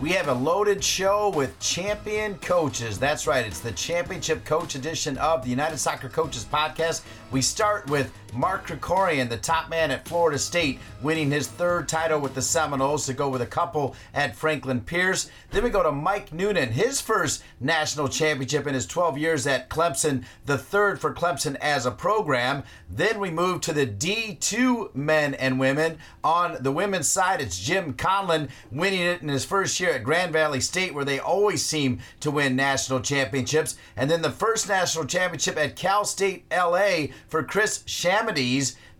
We have a loaded show with champion coaches. That's right, it's the championship coach edition of the United Soccer Coaches podcast. We start with Mark Krikorian, the top man at Florida State, winning his third title with the Seminoles to go with a couple at Franklin Pierce. Then we go to Mike Noonan, his first national championship in his 12 years at Clemson, the third for Clemson as a program. Then we move to the D2 men and women. On the women's side, it's Jim Conlin winning it in his first year at Grand Valley State, where they always seem to win national championships. And then the first national championship at Cal State LA for Chris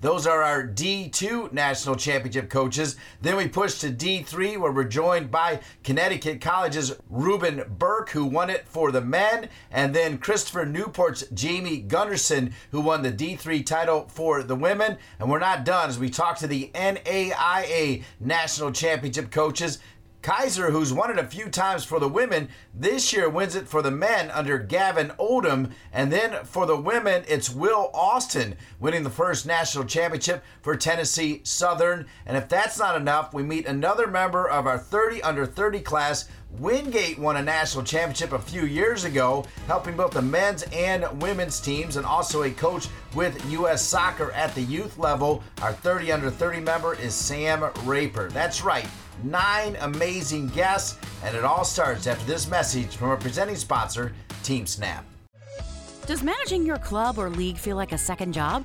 Those are our D2 national championship coaches. Then we push to D3, where we're joined by Connecticut College's Ruben Burke, who won it for the men, and then Christopher Newport's Jamie Gunderson, who won the D3 title for the women. And we're not done as we talk to the NAIA national championship coaches. Keiser, who's won it a few times for the women, this year wins it for the men under Gavin Odom. And then for the women, it's Will Austin winning the first national championship for Tennessee Southern. And if that's not enough, we meet another member of our 30 under 30 class. Wingate won a national championship a few years ago, helping both the men's and women's teams, and also a coach with U.S. Soccer at the youth level. Our 30 under 30 member is Sam Raper. That's right nine amazing guests, and it all starts after this message from our presenting sponsor, Team Snap. Does managing your club or league feel like a second job?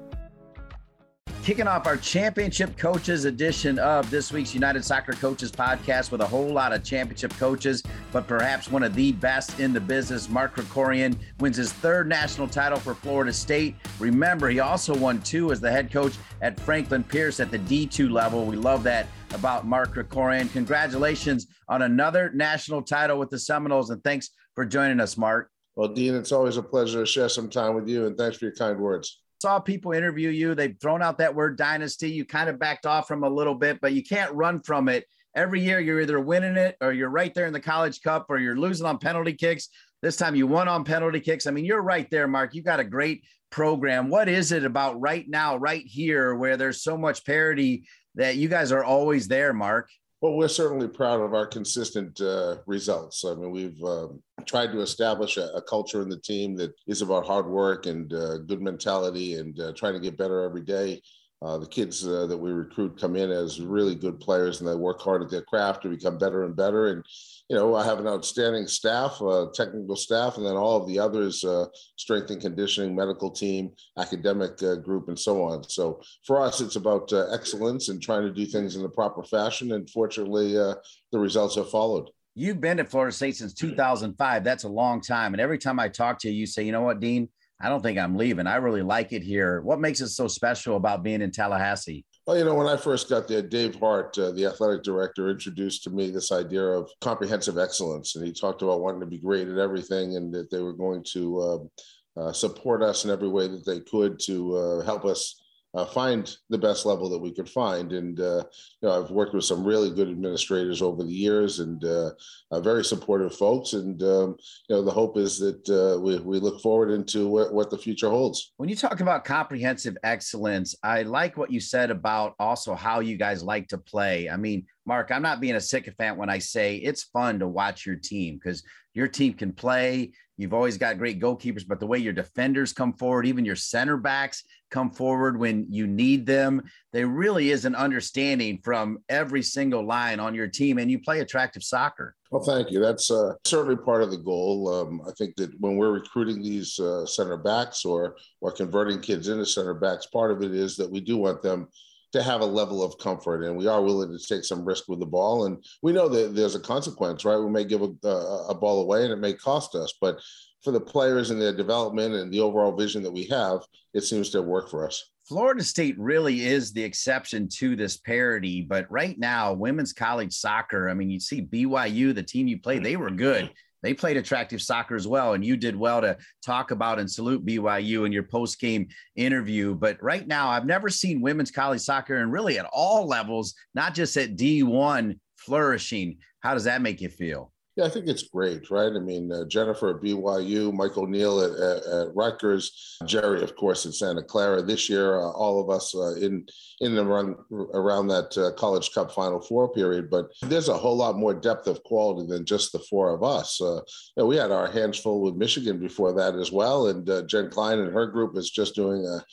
kicking off our championship coaches edition of this week's United Soccer Coaches podcast with a whole lot of championship coaches, but perhaps one of the best in the business. Mark Krikorian wins his third national title for Florida State. Remember, he also won two as the head coach at Franklin Pierce at the D2 level. We love that about Mark Krikorian. Congratulations on another national title with the Seminoles, and thanks for joining us, Mark. Well, Dean, it's always a pleasure to share some time with you, and thanks for your kind words saw people interview you. They've thrown out that word dynasty. You kind of backed off from a little bit, but you can't run from it. Every year you're either winning it or you're right there in the college cup or you're losing on penalty kicks. This time you won on penalty kicks. I mean, you're right there, Mark. You've got a great program. What is it about right now, right here, where there's so much parity that you guys are always there, Mark? Well, we're certainly proud of our consistent uh, results. I mean, we've um, tried to establish a, a, culture in the team that is about hard work and uh, good mentality and uh, trying to get better every day. Uh, the kids uh, that we recruit come in as really good players and they work hard at their craft to become better and better. And, you know, I have an outstanding staff, uh, technical staff, and then all of the others, uh, strength and conditioning, medical team, academic group, and so on. So for us, it's about excellence and trying to do things in the proper fashion. And fortunately, the results have followed. You've been at Florida State since 2005. That's a long time. And every time I talk to you, you say, you know what, Dean? I don't think I'm leaving. I really like it here. What makes it so special about being in Tallahassee? Well, you know, when I first got there, Dave Hart, uh, the athletic director, introduced to me this idea of comprehensive excellence. And he talked about wanting to be great at everything and that they were going to uh, uh, support us in every way that they could to uh, help us uh, find the best level that we could find. And uh, you know, I've worked with some really good administrators over the years, and uh, uh very supportive folks. And um, you know, the hope is that uh, we we look forward into what, what the future holds. When you talk about comprehensive excellence, I like what you said about also how you guys like to play. I mean, Mark, I'm not being a sycophant when I say it's fun to watch your team because your team can play. You've always got great goalkeepers, but the way your defenders come forward, even your center backs come forward when you need them, there really is an understanding from every single line on your team, and you play attractive soccer. Well, thank you. That's uh, certainly part of the goal. Um, I think that when we're recruiting these uh, center backs or or converting kids into center backs, part of it is that we do want them to have a level of comfort, and we are willing to take some risk with the ball. And we know that there's a consequence, right? We may give a, a, a ball away, and it may cost us, but for the players and their development and the overall vision that we have, it seems to work for us. Florida State really is the exception to this parity, but right now, women's college soccer, I mean, you see BYU, the team you play, they were good. They played attractive soccer as well, and you did well to talk about and salute BYU in your post game interview. But right now, I've never seen women's college soccer and really at all levels, not just at D1, flourishing. How does that make you feel? Yeah, I think it's great, right? I mean, uh, Jennifer at BYU, Michael O'Neill at, at, at, Rutgers, Jerry, of course, at Santa Clara. This year, uh, all of us uh, in in and around around that uh, College Cup Final Four period. But there's a whole lot more depth of quality than just the four of us. Uh, you know, we had our hands full with Michigan before that as well, and uh, Jen Klein and her group is just doing a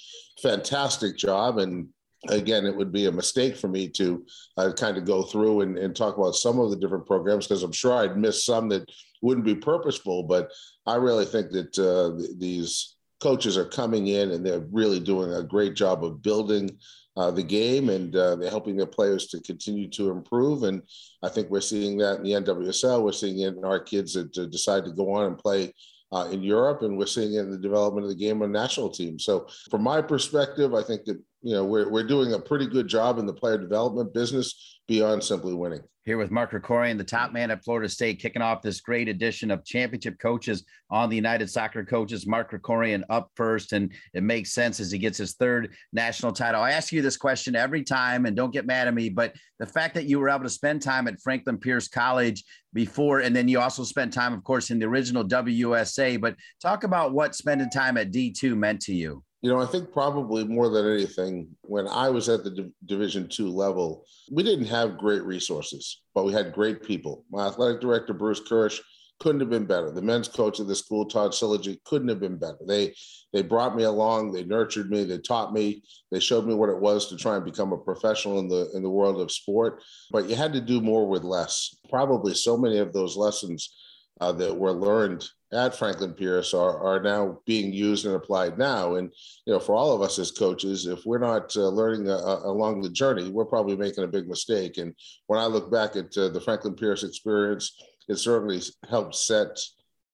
fantastic job. And again, it would be a mistake for me to uh, kind of go through and, and, talk about some of the different programs because I'm sure I'd miss some that wouldn't be purposeful. But I really think that uh, th- these coaches are coming in and they're really doing a great job of building uh, the game and uh, they're helping their players to continue to improve. And I think we're seeing that in the NWSL. We're seeing it in our kids that uh, decide to go on and play uh, in Europe, and we're seeing it in the development of the game on national team. So, from my perspective, I think that you know we're we're doing a pretty good job in the player development business beyond simply winning. Here with Mark Krikorian, the top man at Florida State, kicking off this great edition of championship coaches on the United Soccer Coaches. Mark Krikorian up first, and it makes sense as he gets his third national title. I ask you this question every time, and don't get mad at me, but the fact that you were able to spend time at Franklin Pierce College before, and then you also spent time, of course, in the original WUSA. But talk about what spending time at D2 meant to you. You know, I think probably more than anything, when I was at the D- Division two level, we didn't have great resources, but we had great people. My athletic director, Bruce Kirsch, couldn't have been better. The men's coach of the school, Todd Siligy, couldn't have been better. They they brought me along, they nurtured me, they taught me, they showed me what it was to try and become a professional in the in the world of sport. But you had to do more with less. Probably so many of those lessons uh, that were learned at Franklin Pierce are, are now being used and applied now. And, you know, for all of us as coaches, if we're not uh, learning uh, uh, along the journey, we're probably making a big mistake. And when I look back at uh, the Franklin Pierce experience, it certainly helped set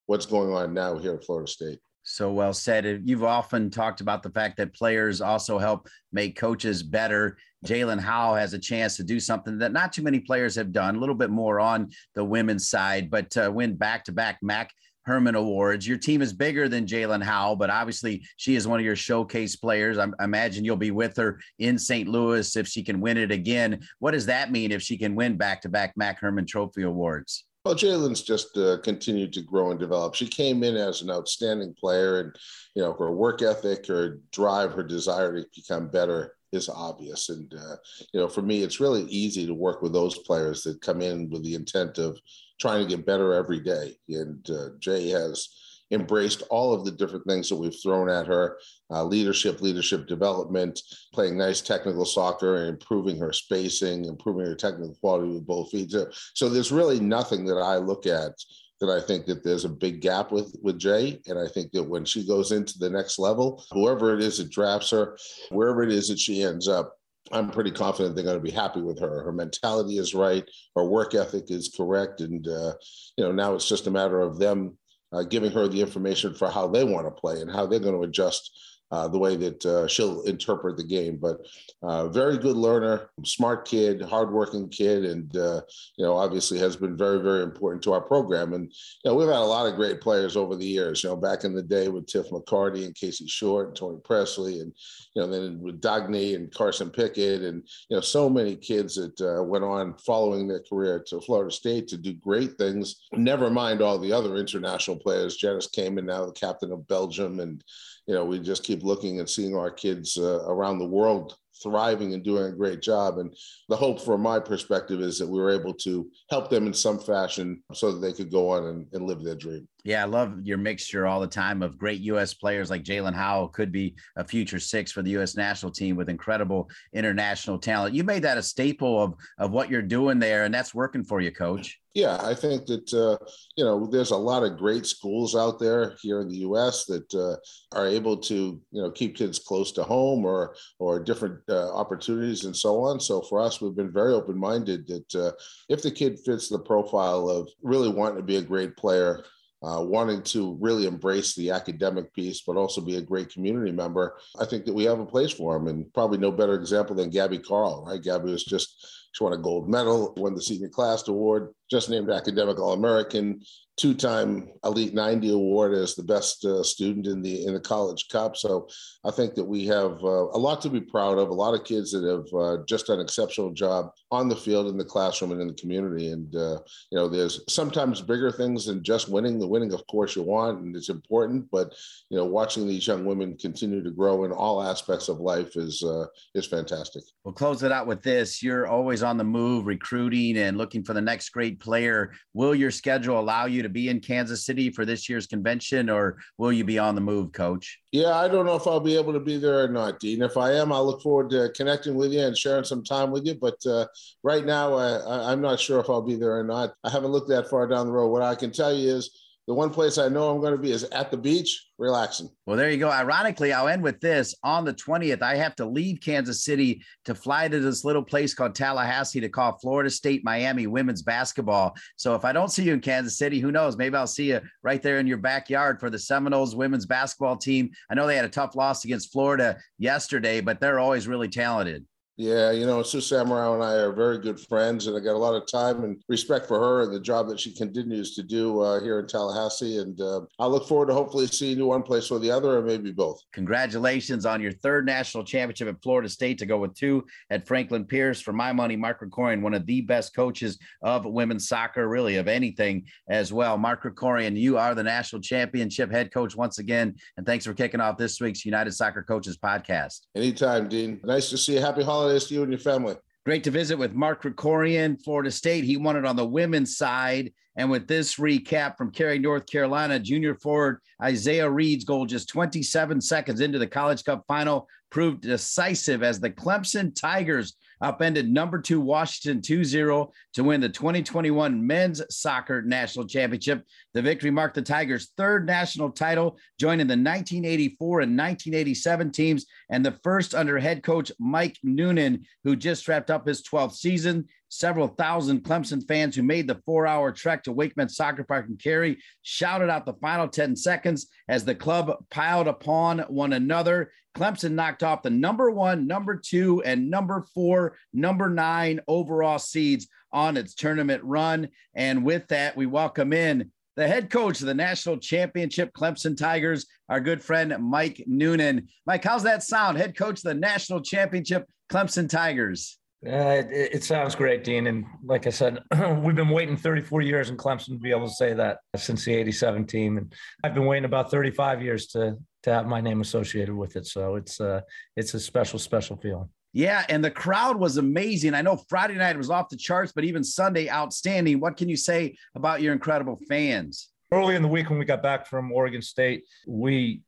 what's going on now here at Florida State. So well said. You've often talked about the fact that players also help make coaches better. Jaelin Howell has a chance to do something that not too many players have done, a little bit more on the women's side, but uh, win back to back MAC Hermann Awards. Your team is bigger than Jaelin Howell, but obviously she is one of your showcase players. I, imagine you'll be with her in St. Louis if she can win it again. What does that mean if she can win back to back MAC Hermann Trophy Awards? Well, Jaelin's just uh, continued to grow and develop. She came in as an outstanding player, and you know her work ethic, her drive, her desire to become better is obvious. And uh, you know, for me, it's really easy to work with those players that come in with the intent of trying to get better every day. And uh, Jay has embraced all of the different things that we've thrown at her uh, leadership, leadership development, playing nice technical soccer, and improving her spacing, improving her technical quality with both feet. So, so there's really nothing that I look at that I think that there's a big gap with with Jay, and I think that when she goes into the next level, whoever it is that drafts her, wherever it is that she ends up, I'm pretty confident they're going to be happy with her. Her mentality is right, her work ethic is correct, and uh, you know now it's just a matter of them uh, giving her the information for how they want to play and how they're going to adjust uh, the way that uh, she'll interpret the game. But uh, very good learner, smart kid, hardworking kid, and uh, you know obviously has been very very important to our program. And you know we've had a lot of great players over the years. You know back in the day with Tiff McCarty and Casey Short and Toni Pressley, and you know then with Dagny and Carson Pickett, and you know so many kids that uh, went on following their career to Florida State to do great things. Never mind all the other international players. Janice came Cayman now the captain of Belgium and you know, we just keep looking and seeing our kids uh, around the world thriving and doing a great job. And the hope from my perspective is that we were able to help them in some fashion so that they could go on and, and live their dream. Yeah, I love your mixture all the time of great U.S. players like Jaelin Howell, could be a future six for the U.S. national team with incredible international talent. You made that a staple of of what you're doing there, and that's working for you, Coach. Yeah, I think that uh, you know there's a lot of great schools out there here in the U.S. that uh, are able to you know keep kids close to home or or different uh, opportunities and so on. So for us, we've been very open minded that uh, if the kid fits the profile of really wanting to be a great player uh, wanting to really embrace the academic piece, but also be a great community member, I think that we have a place for him. And probably no better example than Gabby Carle, right? Gabby was just, she won a gold medal, won the senior class award, just named academic All American, two-time Elite 90 award as the best uh, student in the in the College Cup. So I think that we have uh, a lot to be proud of. A lot of kids that have uh, just done an exceptional job on the field, in the classroom, and in the community. And uh, you know, there's sometimes bigger things than just winning. The winning, of course, you want, and it's important. But you know, watching these young women continue to grow in all aspects of life is uh, is fantastic. We'll close it out with this. You're always on the move, recruiting and looking for the next great player. Will your schedule allow you to be in Kansas City for this year's convention, or will you be on the move, Coach? Yeah, I don't know if I'll be able to be there or not, Dean. If I am, I'll look forward to connecting with you and sharing some time with you. But uh, right now, I, I'm not sure if I'll be there or not. I haven't looked that far down the road. What I can tell you is the one place I know I'm going to be is at the beach, relaxing. Well, there you go. Ironically, I'll end with this. On the 20th, I have to leave Kansas City to fly to this little place called Tallahassee to call Florida State Miami women's basketball. So if I don't see you in Kansas City, who knows? Maybe I'll see you right there in your backyard for the Seminoles women's basketball team. I know they had a tough loss against Florida yesterday, but they're always really talented. Yeah, you know, Sue Semrau and I are very good friends, and I got a lot of time and respect for her and the job that she continues to do uh, here in Tallahassee. And uh, I look forward to hopefully seeing you one place or the other, or maybe both. Congratulations on your third national championship at Florida State to go with two at Franklin Pierce. For my money, Mark Krikorian, one of the best coaches of women's soccer, really of anything as well. Mark Krikorian, you are the national championship head coach once again, and thanks for kicking off this week's United Soccer Coaches podcast. Anytime, Dean. Nice to see you. Happy holidays holidays to you and your family. Great to visit with Mark Krikorian, Florida State. He won it on the women's side. And with this recap from Cary, North Carolina, junior forward Isaiah Reid's goal just 27 seconds into the College Cup final proved decisive as the Clemson Tigers upended number two Washington 2 0 to win the 2021 Men's Soccer National Championship. The victory marked the Tigers' third national title, joining the 1984 and 1987 teams, and the first under head coach Mike Noonan, who just wrapped up his 12th season. Several thousand Clemson fans who made the four hour trek to WakeMed Soccer Park in Cary shouted out the final 10 seconds as the club piled upon one another. Clemson knocked off the number one, number two, and number four, number nine overall seeds on its tournament run. And with that, we welcome in the head coach of the national championship Clemson Tigers, our good friend Mike Noonan. Mike, how's that sound? Head coach of the national championship Clemson Tigers. Uh, it, it, sounds great, Dean. And like I said, we've been waiting 34 years in Clemson to be able to say that since the 87 team. And I've been waiting about 35 years to, to have my name associated with it. So it's, uh, it's a special, special feeling. Yeah, and the crowd was amazing. I know Friday night was off the charts, but even Sunday, outstanding. What can you say about your incredible fans? Early in the week when we got back from Oregon State, we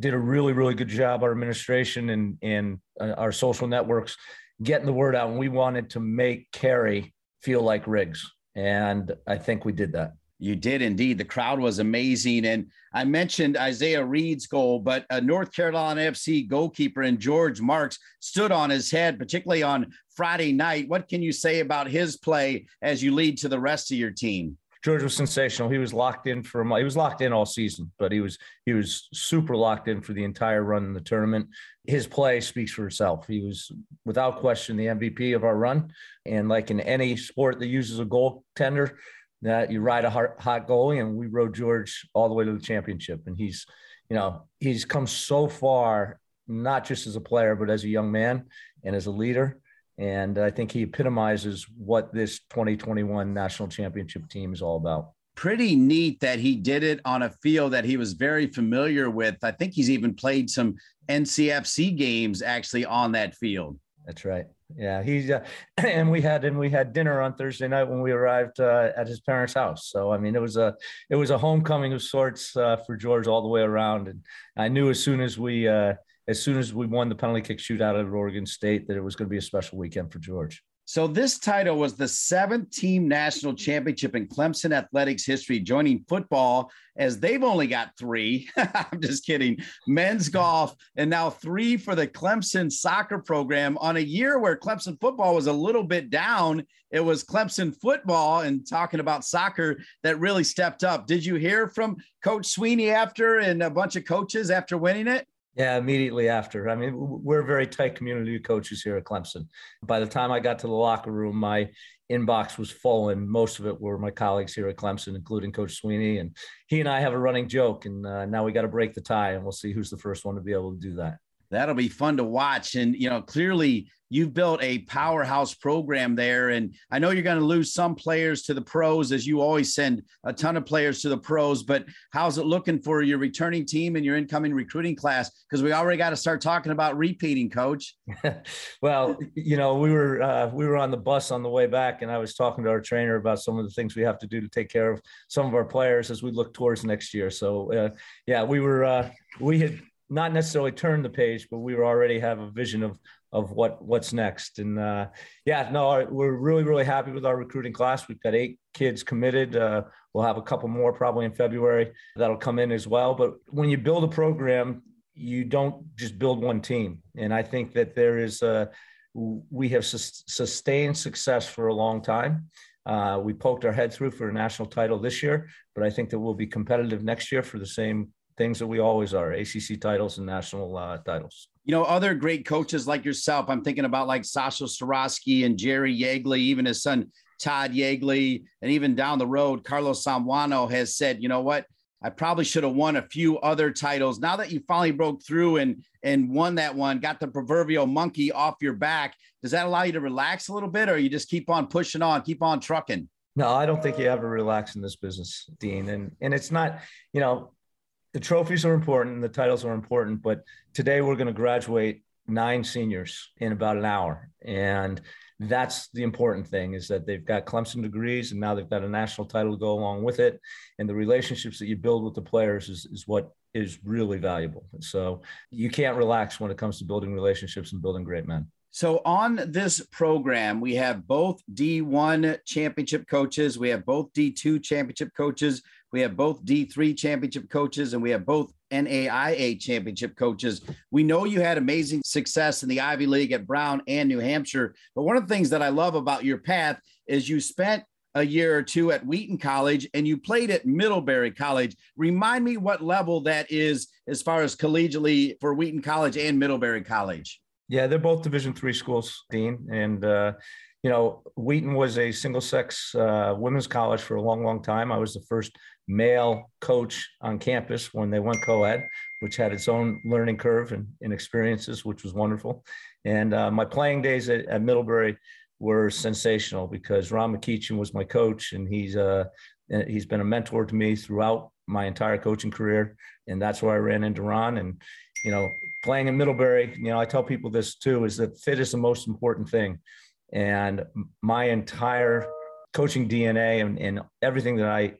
did a really, really good job. Our administration and and uh, our social networks getting the word out, and we wanted to make Cary feel like Riggs, and I think we did that. You did indeed. The crowd was amazing. And I mentioned Isaiah Reid's goal, but a North Carolina FC goalkeeper and George Marks stood on his head, particularly on Friday night. What can you say about his play as you lead to the rest of your team? George was sensational. He was locked in for he was locked in all season, but he was he was super locked in for the entire run in the tournament. His play speaks for itself. He was without question the MVP of our run, and like in any sport that uses a goaltender, that you ride a hot, hot goalie, and we rode George all the way to the championship. And he's, you know, he's come so far, not just as a player, but as a young man and as a leader. And I think he epitomizes what this 2021 national championship team is all about. Pretty neat that he did it on a field that he was very familiar with. I think he's even played some NCFC games actually on that field. That's right. Yeah. He's uh, and we had and we had dinner on Thursday night when we arrived uh, at his parents' house. So I mean, it was a it was a homecoming of sorts uh, for George all the way around. And I knew as soon as we uh, as soon as we won the penalty kick shootout at Oregon State that it was going to be a special weekend for George. So this title was the seventh team national championship in Clemson athletics history, joining football as they've only got three. I'm just kidding. Men's golf and now three for the Clemson soccer program on a year where Clemson football was a little bit down. It was Clemson football and talking about soccer that really stepped up. Did you hear from Coach Swinney after and a bunch of coaches after winning it? Yeah, immediately after. I mean, we're a very tight community of coaches here at Clemson. By the time I got to the locker room, my inbox was full, and most of it were my colleagues here at Clemson, including Coach Swinney. And he and I have a running joke, and uh, now we got to break the tie, and we'll see who's the first one to be able to do that. That'll be fun to watch. And, you know, clearly you've built a powerhouse program there. And I know you're going to lose some players to the pros, as you always send a ton of players to the pros. But how's it looking for your returning team and your incoming recruiting class? Because we already got to start talking about repeating, coach. well, you know, we were uh, we were on the bus on the way back, and I was talking to our trainer about some of the things we have to do to take care of some of our players as we look towards next year. So, uh, yeah, we were uh, we had not necessarily turn the page, but we already have a vision of of what what's next. And uh, yeah, no, we're really really happy with our recruiting class. We've got eight kids committed. Uh, we'll have a couple more probably in February that'll come in as well. But when you build a program, you don't just build one team. And I think that there is a we have sus- sustained success for a long time. Uh, we poked our head through for a national title this year, but I think that we'll be competitive next year for the same things that we always are ACC titles and national uh, titles. You know, other great coaches like yourself, I'm thinking about like Sasha Cirovski and Jerry Yeagley, even his son Todd Yeagley, and even down the road, Carlos Somoano has said, you know what? I probably should have won a few other titles. Now that you finally broke through and and won that one, got the proverbial monkey off your back, does that allow you to relax a little bit, or you just keep on pushing on, keep on trucking? No, I don't think you ever relax in this business, Dean. And and it's not, you know, the trophies are important the titles are important, but today we're going to graduate nine seniors in about an hour. And that's the important thing is that they've got Clemson degrees and now they've got a national title to go along with it. And the relationships that you build with the players is, is what is really valuable. So you can't relax when it comes to building relationships and building great men. So on this program, we have both D1 championship coaches, we have both D2 championship coaches, we have both D3 championship coaches, and we have both NAIA championship coaches. We know you had amazing success in the Ivy League at Brown and New Hampshire. But one of the things that I love about your path is you spent a year or two at Wheaton College and you played at Middlebury College. Remind me what level that is as far as collegiately for Wheaton College and Middlebury College. Yeah, they're both Division three schools, Dean, and uh, you know Wheaton was a single sex uh, women's college for a long, long time. I was the first male coach on campus when they went co-ed, which had its own learning curve and, and experiences, which was wonderful. And uh, my playing days at, at, Middlebury were sensational because Ron McEachen was my coach, and he's uh, he's been a mentor to me throughout my entire coaching career, and that's where I ran into Ron. And you know, playing in Middlebury, you know, I tell people this too: is that fit is the most important thing. And my entire coaching DNA and, and everything that I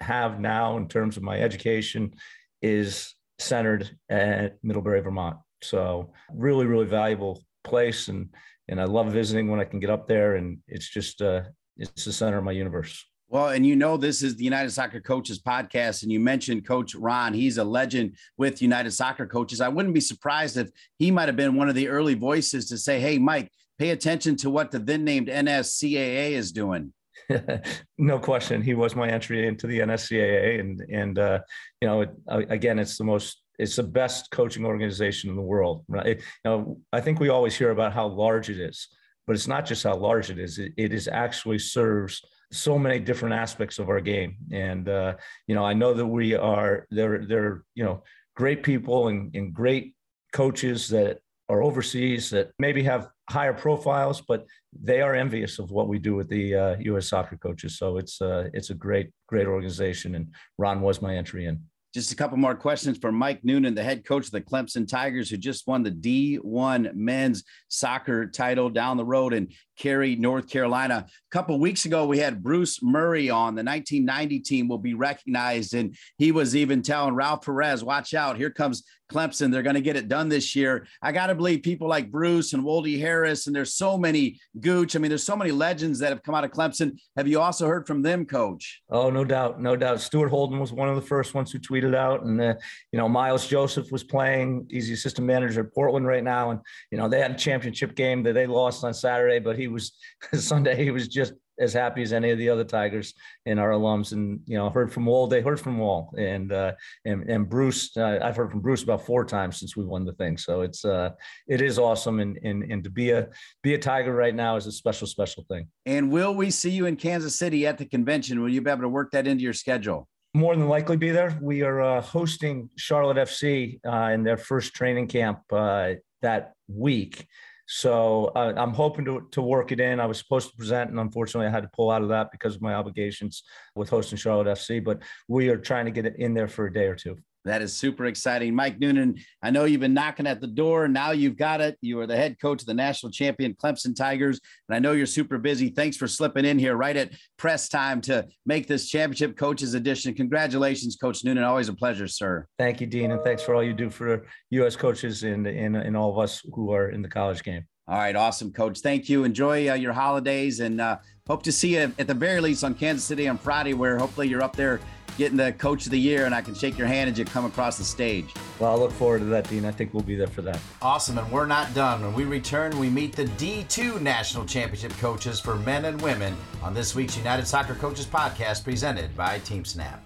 have now in terms of my education is centered at Middlebury, Vermont. So really, really valuable place, and and I love visiting when I can get up there, and it's just uh, it's the center of my universe. Well, and you know, this is the United Soccer Coaches podcast, and you mentioned Coach Ron. He's a legend with United Soccer Coaches. I wouldn't be surprised if he might have been one of the early voices to say, "Hey, Mike, pay attention to what the then named NSCAA is doing." no question. He was my entry into the NSCAA, and and uh, you know, it, again, it's the most, it's the best coaching organization in the world. Right? It, you know, I think we always hear about how large it is, but it's not just how large it is. It, it is actually serves so many different aspects of our game, and uh, you know, I know that we are they're you know great people and, and great coaches that are overseas that maybe have higher profiles, but they are envious of what we do with the uh, U.S. soccer coaches. So it's uh, it's a great great organization, and Ron was my entry in. Just a couple more questions for Mike Noonan, the head coach of the Clemson Tigers, who just won the D1 men's soccer title down the road in Cary, North Carolina. A couple weeks ago, we had Bruce Murray on. The 1990 team will be recognized, and he was even telling Ralph Perez, "Watch out! Here comes Clemson. They're going to get it done this year." I got to believe people like Bruce and Wolde Harris, and there's so many Gooch. I mean, there's so many legends that have come out of Clemson. Have you also heard from them, Coach? Oh, no doubt, no doubt. Stuart Holden was one of the first ones who tweeted out, and uh, you know, Miles Joseph was playing. He's the assistant manager at Portland right now, and you know, they had a championship game that they lost on Saturday, but he was Sunday. He was just as happy as any of the other Tigers and our alums. And you know, heard from all. They heard from all, and uh, and and Bruce. Uh, I've heard from Bruce about four times since we won the thing. So it's uh, it is awesome, and and and to be a be a Tiger right now is a special special thing. And will we see you in Kansas City at the convention? Will you be able to work that into your schedule? More than likely be there. We are uh, hosting Charlotte FC uh, in their first training camp uh, that week. So uh, I'm hoping to, to work it in. I was supposed to present, and unfortunately, I had to pull out of that because of my obligations with hosting Charlotte FC. But we are trying to get it in there for a day or two. That is super exciting. Mike Noonan, I know you've been knocking at the door. Now you've got it. You are the head coach of the national champion Clemson Tigers. And I know you're super busy. Thanks for slipping in here right at press time to make this championship coaches edition. Congratulations, Coach Noonan. Always a pleasure, sir. Thank you, Dean. And thanks for all you do for U.S. coaches and, and, and all of us who are in the college game. All right. Awesome, Coach. Thank you. Enjoy uh, your holidays and uh, hope to see you at the very least on Kansas City on Friday, where hopefully you're up there getting the coach of the year and I can shake your hand as you come across the stage. Well, I look forward to that, Dean. I think we'll be there for that. Awesome. And we're not done. When we return, we meet the D2 National Championship coaches for men and women on this week's United Soccer Coaches podcast presented by Team Snap.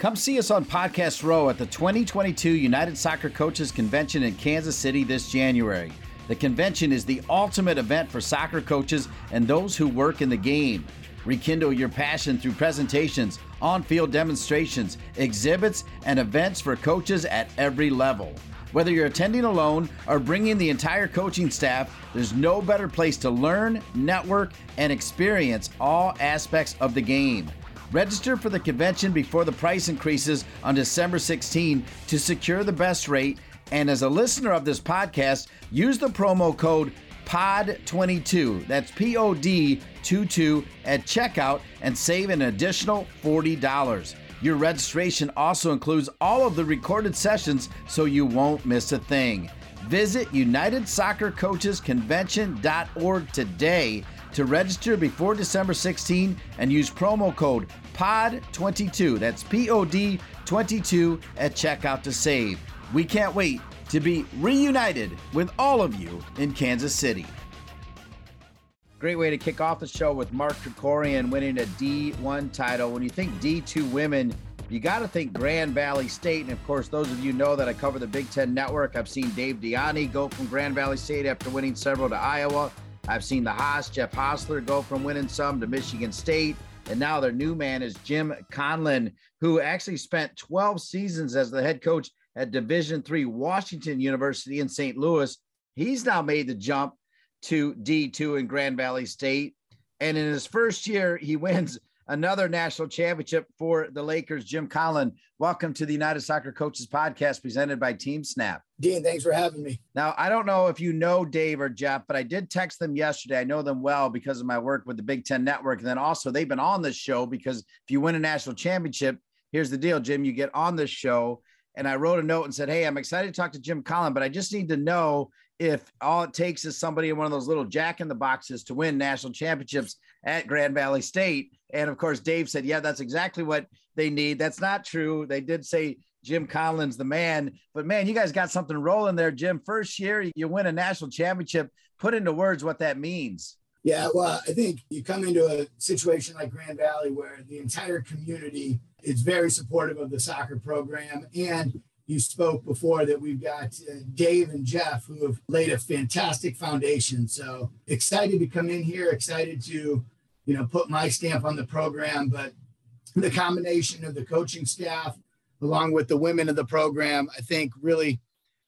Come see us on Podcast Row at the 2022 United Soccer Coaches Convention in Kansas City this January. The convention is the ultimate event for soccer coaches and those who work in the game. Rekindle your passion through presentations, on field demonstrations, exhibits, and events for coaches at every level. Whether you're attending alone or bringing the entire coaching staff, there's no better place to learn, network, and experience all aspects of the game. Register for the convention before the price increases on December 16 to secure the best rate. And as a listener of this podcast, use the promo code POD22. That's P O D 22 at checkout and save an additional $40. Your registration also includes all of the recorded sessions so you won't miss a thing. Visit United Soccer Coaches UnitedSoccerCoachesConvention.org today to register before December 16 and use promo code POD22. That's P O D 22 at checkout to save. We can't wait to be reunited with all of you in Kansas City. Great way to kick off the show with Mark Krikorian winning a D1 title. When you think D2 women, you got to think Grand Valley State. And of course, those of you know that I cover the Big Ten Network. I've seen Dave DiIanni go from Grand Valley State after winning several to Iowa. I've seen the Haas, Jeff Hosler, go from winning some to Michigan State. And now their new man is Jim Conlin, who actually spent 12 seasons as the head coach at Division Three Washington University in St. Louis. He's now made the jump to D2 in Grand Valley State. And in his first year, he wins another national championship for the Lakers. Jim Conlin, welcome to the United Soccer Coaches podcast presented by Team Snap. Dean, thanks for having me. Now, I don't know if you know Dave or Jeff, but I did text them yesterday. I know them well because of my work with the Big Ten Network. And then also, they've been on this show because if you win a national championship, here's the deal, Jim, you get on this show. And I wrote a note and said, Hey, I'm excited to talk to Jim Conlin, but I just need to know if all it takes is somebody in one of those little jack in the boxes to win national championships at Grand Valley State. And of course, Dave said, Yeah, that's exactly what they need. That's not true. They did say Jim Conlin's, the man, but man, you guys got something rolling there, Jim. First year, you win a national championship. Put into words what that means. Yeah, well, I think you come into a situation like Grand Valley where the entire community is very supportive of the soccer program and you spoke before that we've got uh, Dave and Jeff who have laid a fantastic foundation. So excited to come in here, excited to, you know, put my stamp on the program. But the combination of the coaching staff, along with the women of the program, I think really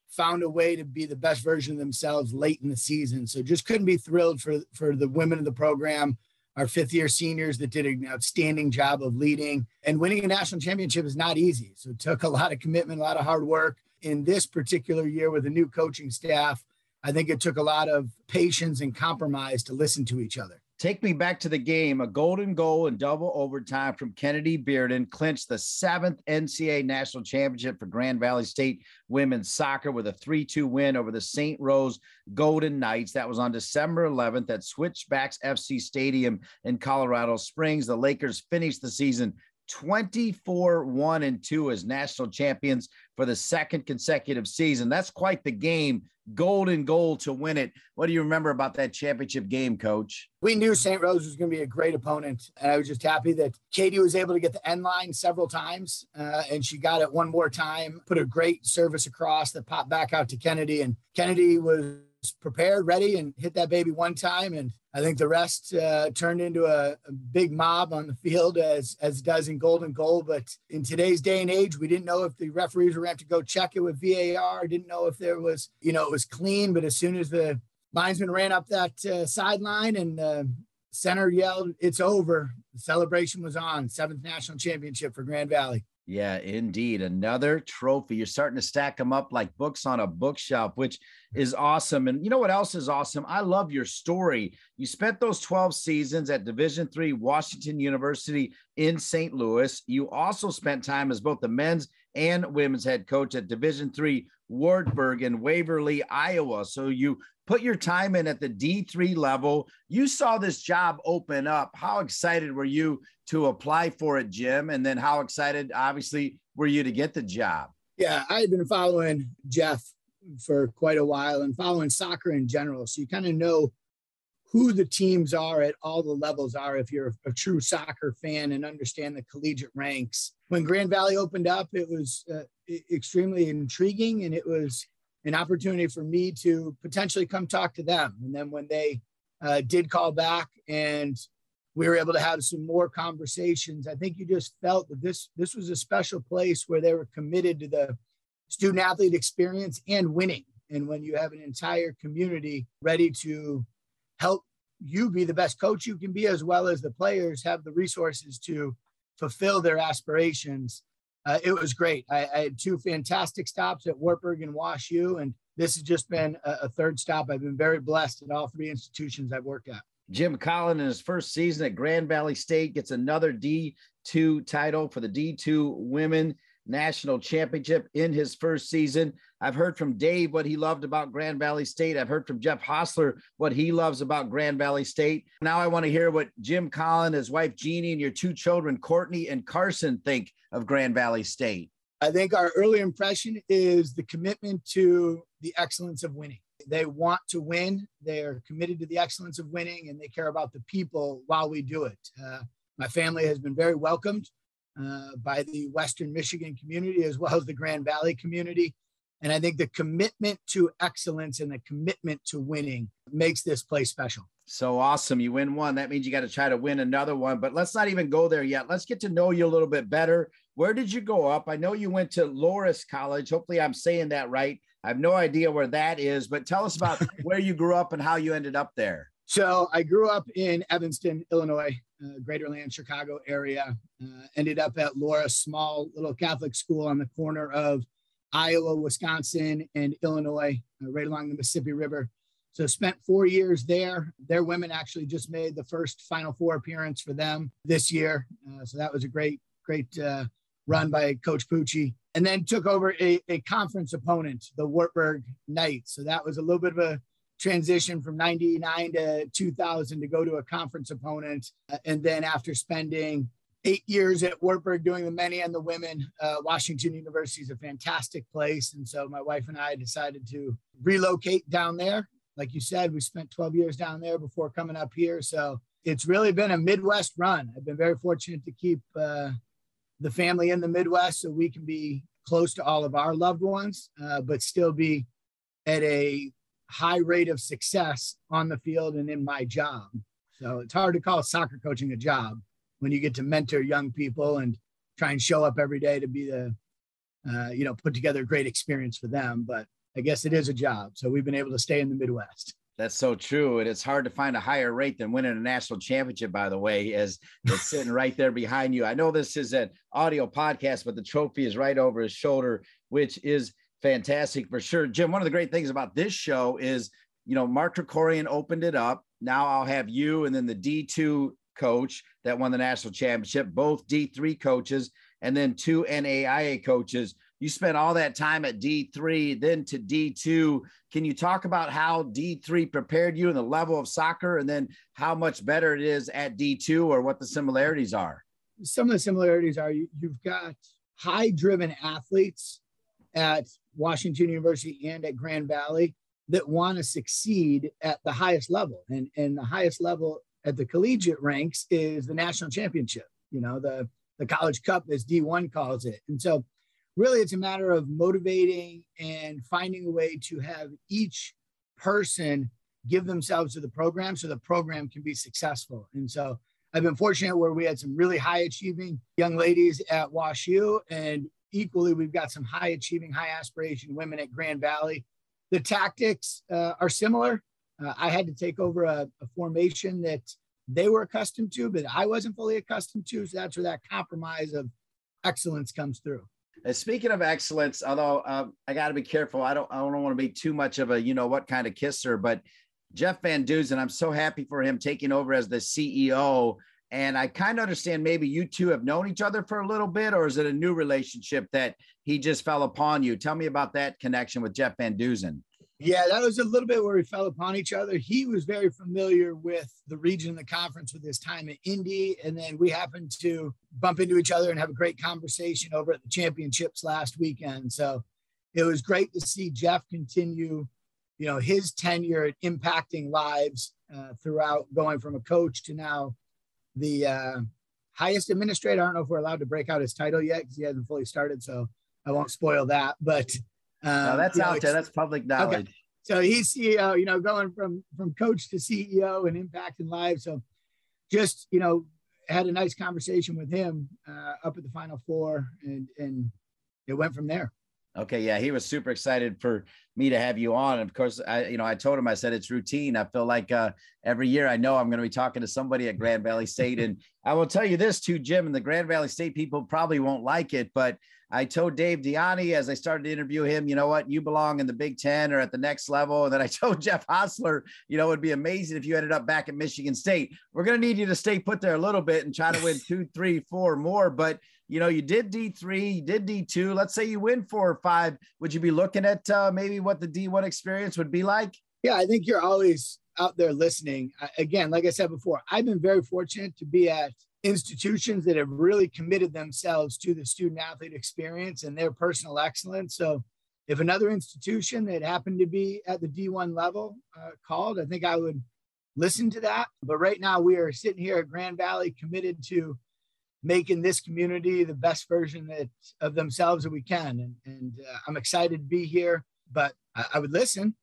found a way to be the best version of themselves late in the season. So just couldn't be thrilled for for the women of the program. Our fifth year seniors that did an outstanding job of leading. And winning a national championship is not easy. So it took a lot of commitment, a lot of hard work. In this particular year with a new coaching staff, I think it took a lot of patience and compromise to listen to each other. Take me back to the game. A golden goal in double overtime from Kennedy Bearden clinched the seventh NCAA national championship for Grand Valley State women's soccer with a 3 2 win over the St. Rose Golden Knights. That was on December 11th at Switchbacks FC Stadium in Colorado Springs. The Lakers finished the season 24 1 and 2 as national champions for the second consecutive season. That's quite the game. Golden goal to win it. What do you remember about that championship game, coach? We knew St. Rose was going to be a great opponent. And I was just happy that Katie was able to get the end line several times. Uh, and she got it one more time, put a great service across that popped back out to Kennedy. And Kennedy was prepared, ready, and hit that baby one time. And I think the rest uh, turned into a, a, big mob on the field as as does in Golden Goal. But in today's day and age, we didn't know if the referees were going to go check it with VAR. Didn't know if there was, you know, it was clean. But as soon as the linesman ran up that uh, sideline and uh, center yelled, "It's over!" The celebration was on. Seventh national championship for Grand Valley. Yeah, indeed. Another trophy. You're starting to stack them up like books on a bookshelf, which is awesome. And you know what else is awesome? I love your story. You spent those 12 seasons at Division Three Washington University in St. Louis. You also spent time as both the men's and women's head coach at Division Three Wartburg in Waverly, Iowa. So you put your time in at the D3 level. You saw this job open up. How excited were you to apply for it, Jim? And then how excited, obviously, were you to get the job? Yeah, I had been following Jeff for quite a while and following soccer in general. So you kind of know who the teams are at all the levels are if you're a true soccer fan and understand the collegiate ranks. When Grand Valley opened up, it was uh, extremely intriguing and it was an opportunity for me to potentially come talk to them. And then when they uh, did call back and we were able to have some more conversations, I think you just felt that this this was a special place where they were committed to the student athlete experience and winning. And when you have an entire community ready to help you be the best coach you can be, as well as the players have the resources to fulfill their aspirations. Uh, it was great. I, I, had two fantastic stops at Wartburg and Wash U, and this has just been a, a third stop. I've been very blessed at all three institutions I've worked at. Jim Conlin in his first season at Grand Valley State gets another D2 title for the D2 women national championship in his first season. I've heard from Dave what he loved about Grand Valley State. I've heard from Jeff Hosler what he loves about Grand Valley State. Now I want to hear what Jim Conlin, his wife Jeannie, and your two children, Courtney and Carson, think of Grand Valley State. I think our early impression is the commitment to the excellence of winning. They want to win. They are committed to the excellence of winning, and they care about the people while we do it. Uh, my family has been very welcomed uh, by the Western Michigan community as well as the Grand Valley community. And I think the commitment to excellence and the commitment to winning makes this place special. So awesome. You win one. That means you got to try to win another one. But let's not even go there yet. Let's get to know you a little bit better. Where did you go up? I know you went to Loras College. Hopefully, I'm saying that right. I have no idea where that is, but tell us about where you grew up and how you ended up there. So I grew up in Evanston, Illinois, uh, Greaterland, Chicago area. Uh, ended up at Loras, small little Catholic school on the corner of Iowa, Wisconsin, and Illinois, uh, right along the Mississippi River. So spent four years there. Their women actually just made the first Final Four appearance for them this year. Uh, so that was a great, great uh, run by Coach Pucci. And then took over a, a conference opponent, the Wartburg Knights. So that was a little bit of a transition from 99 to 2000 to go to a conference opponent. Uh, and then after spending eight years at Wartburg doing the men and the women, uh, Washington University is a fantastic place. And so my wife and I decided to relocate down there. Like you said, we spent 12 years down there before coming up here. So it's really been a Midwest run. I've been very fortunate to keep uh, the family in the Midwest so we can be close to all of our loved ones, uh, but still be at a high rate of success on the field and in my job. So it's hard to call soccer coaching a job when you get to mentor young people and try and show up every day to be the, uh, you know, put together a great experience for them. But I guess it is a job. So we've been able to stay in the Midwest. That's so true. And it's hard to find a higher rate than winning a national championship, by the way, as it's sitting right there behind you. I know this is an audio podcast, but the trophy is right over his shoulder, which is fantastic for sure. Jim, one of the great things about this show is, you know, Mark Krikorian opened it up. Now I'll have you and then the D2 coach that won the national championship, both D3 coaches, and then two NAIA coaches you spent all that time at D3, then to D2. Can you talk about how D3 prepared you and the level of soccer, and then how much better it is at D2 or what the similarities are? Some of the similarities are you, you've got high driven athletes at Washington University and at Grand Valley that want to succeed at the highest level. And, and the highest level at the collegiate ranks is the national championship, you know, the, the college cup, as D1 calls it. And so really it's a matter of motivating and finding a way to have each person give themselves to the program so the program can be successful. And so I've been fortunate where we had some really high achieving young ladies at Wash U, and equally, we've got some high achieving, high aspiration women at Grand Valley. The tactics uh, are similar. Uh, I had to take over a, a formation that they were accustomed to, but I wasn't fully accustomed to. So that's where that compromise of excellence comes through. Uh, speaking of excellence, although um, I got to be careful, I don't I don't want to be too much of a you know what kind of kisser, but Jeff Van Duzen, I'm so happy for him taking over as the CEO. And I kind of understand maybe you two have known each other for a little bit, or is it a new relationship that he just fell upon you? Tell me about that connection with Jeff Van Duzen. Yeah, that was a little bit where we fell upon each other. He was very familiar with the region the conference with his time at Indy. And then we happened to bump into each other and have a great conversation over at the championships last weekend. So it was great to see Jeff continue, you know, his tenure at impacting lives uh, throughout going from a coach to now the uh, highest administrator. I don't know if we're allowed to break out his title yet because he hasn't fully started. So I won't spoil that. But um, no, that's out know, there. That's public knowledge. Okay. So he's CEO, you know, going from from coach to CEO and impacting lives. So just you know, had a nice conversation with him uh, up at the Final Four, and and it went from there. Okay, yeah, he was super excited for me to have you on. And of course, I, you know, I told him, I said it's routine. I feel like uh, every year I know I'm going to be talking to somebody at Grand Valley State, and I will tell you this too, Jim. And the Grand Valley State people probably won't like it, but I told Dave DiIanni as I started to interview him, you know what, you belong in the Big Ten or at the next level. And then I told Jeff Hosler, you know, it'd be amazing if you ended up back at Michigan State. We're going to need you to stay put there a little bit and try to win two, three, four more. But you know, you did D3, you did D2. Let's say you win four or five. Would you be looking at uh, maybe what the D1 experience would be like? Yeah, I think you're always out there listening. Again, like I said before, I've been very fortunate to be at institutions that have really committed themselves to the student athlete experience and their personal excellence. So, if another institution that happened to be at the D1 level uh, called, I think I would listen to that. But right now, we are sitting here at Grand Valley committed to making this community the best version that, of themselves that we can. And, and uh, I'm excited to be here, but I, I would listen.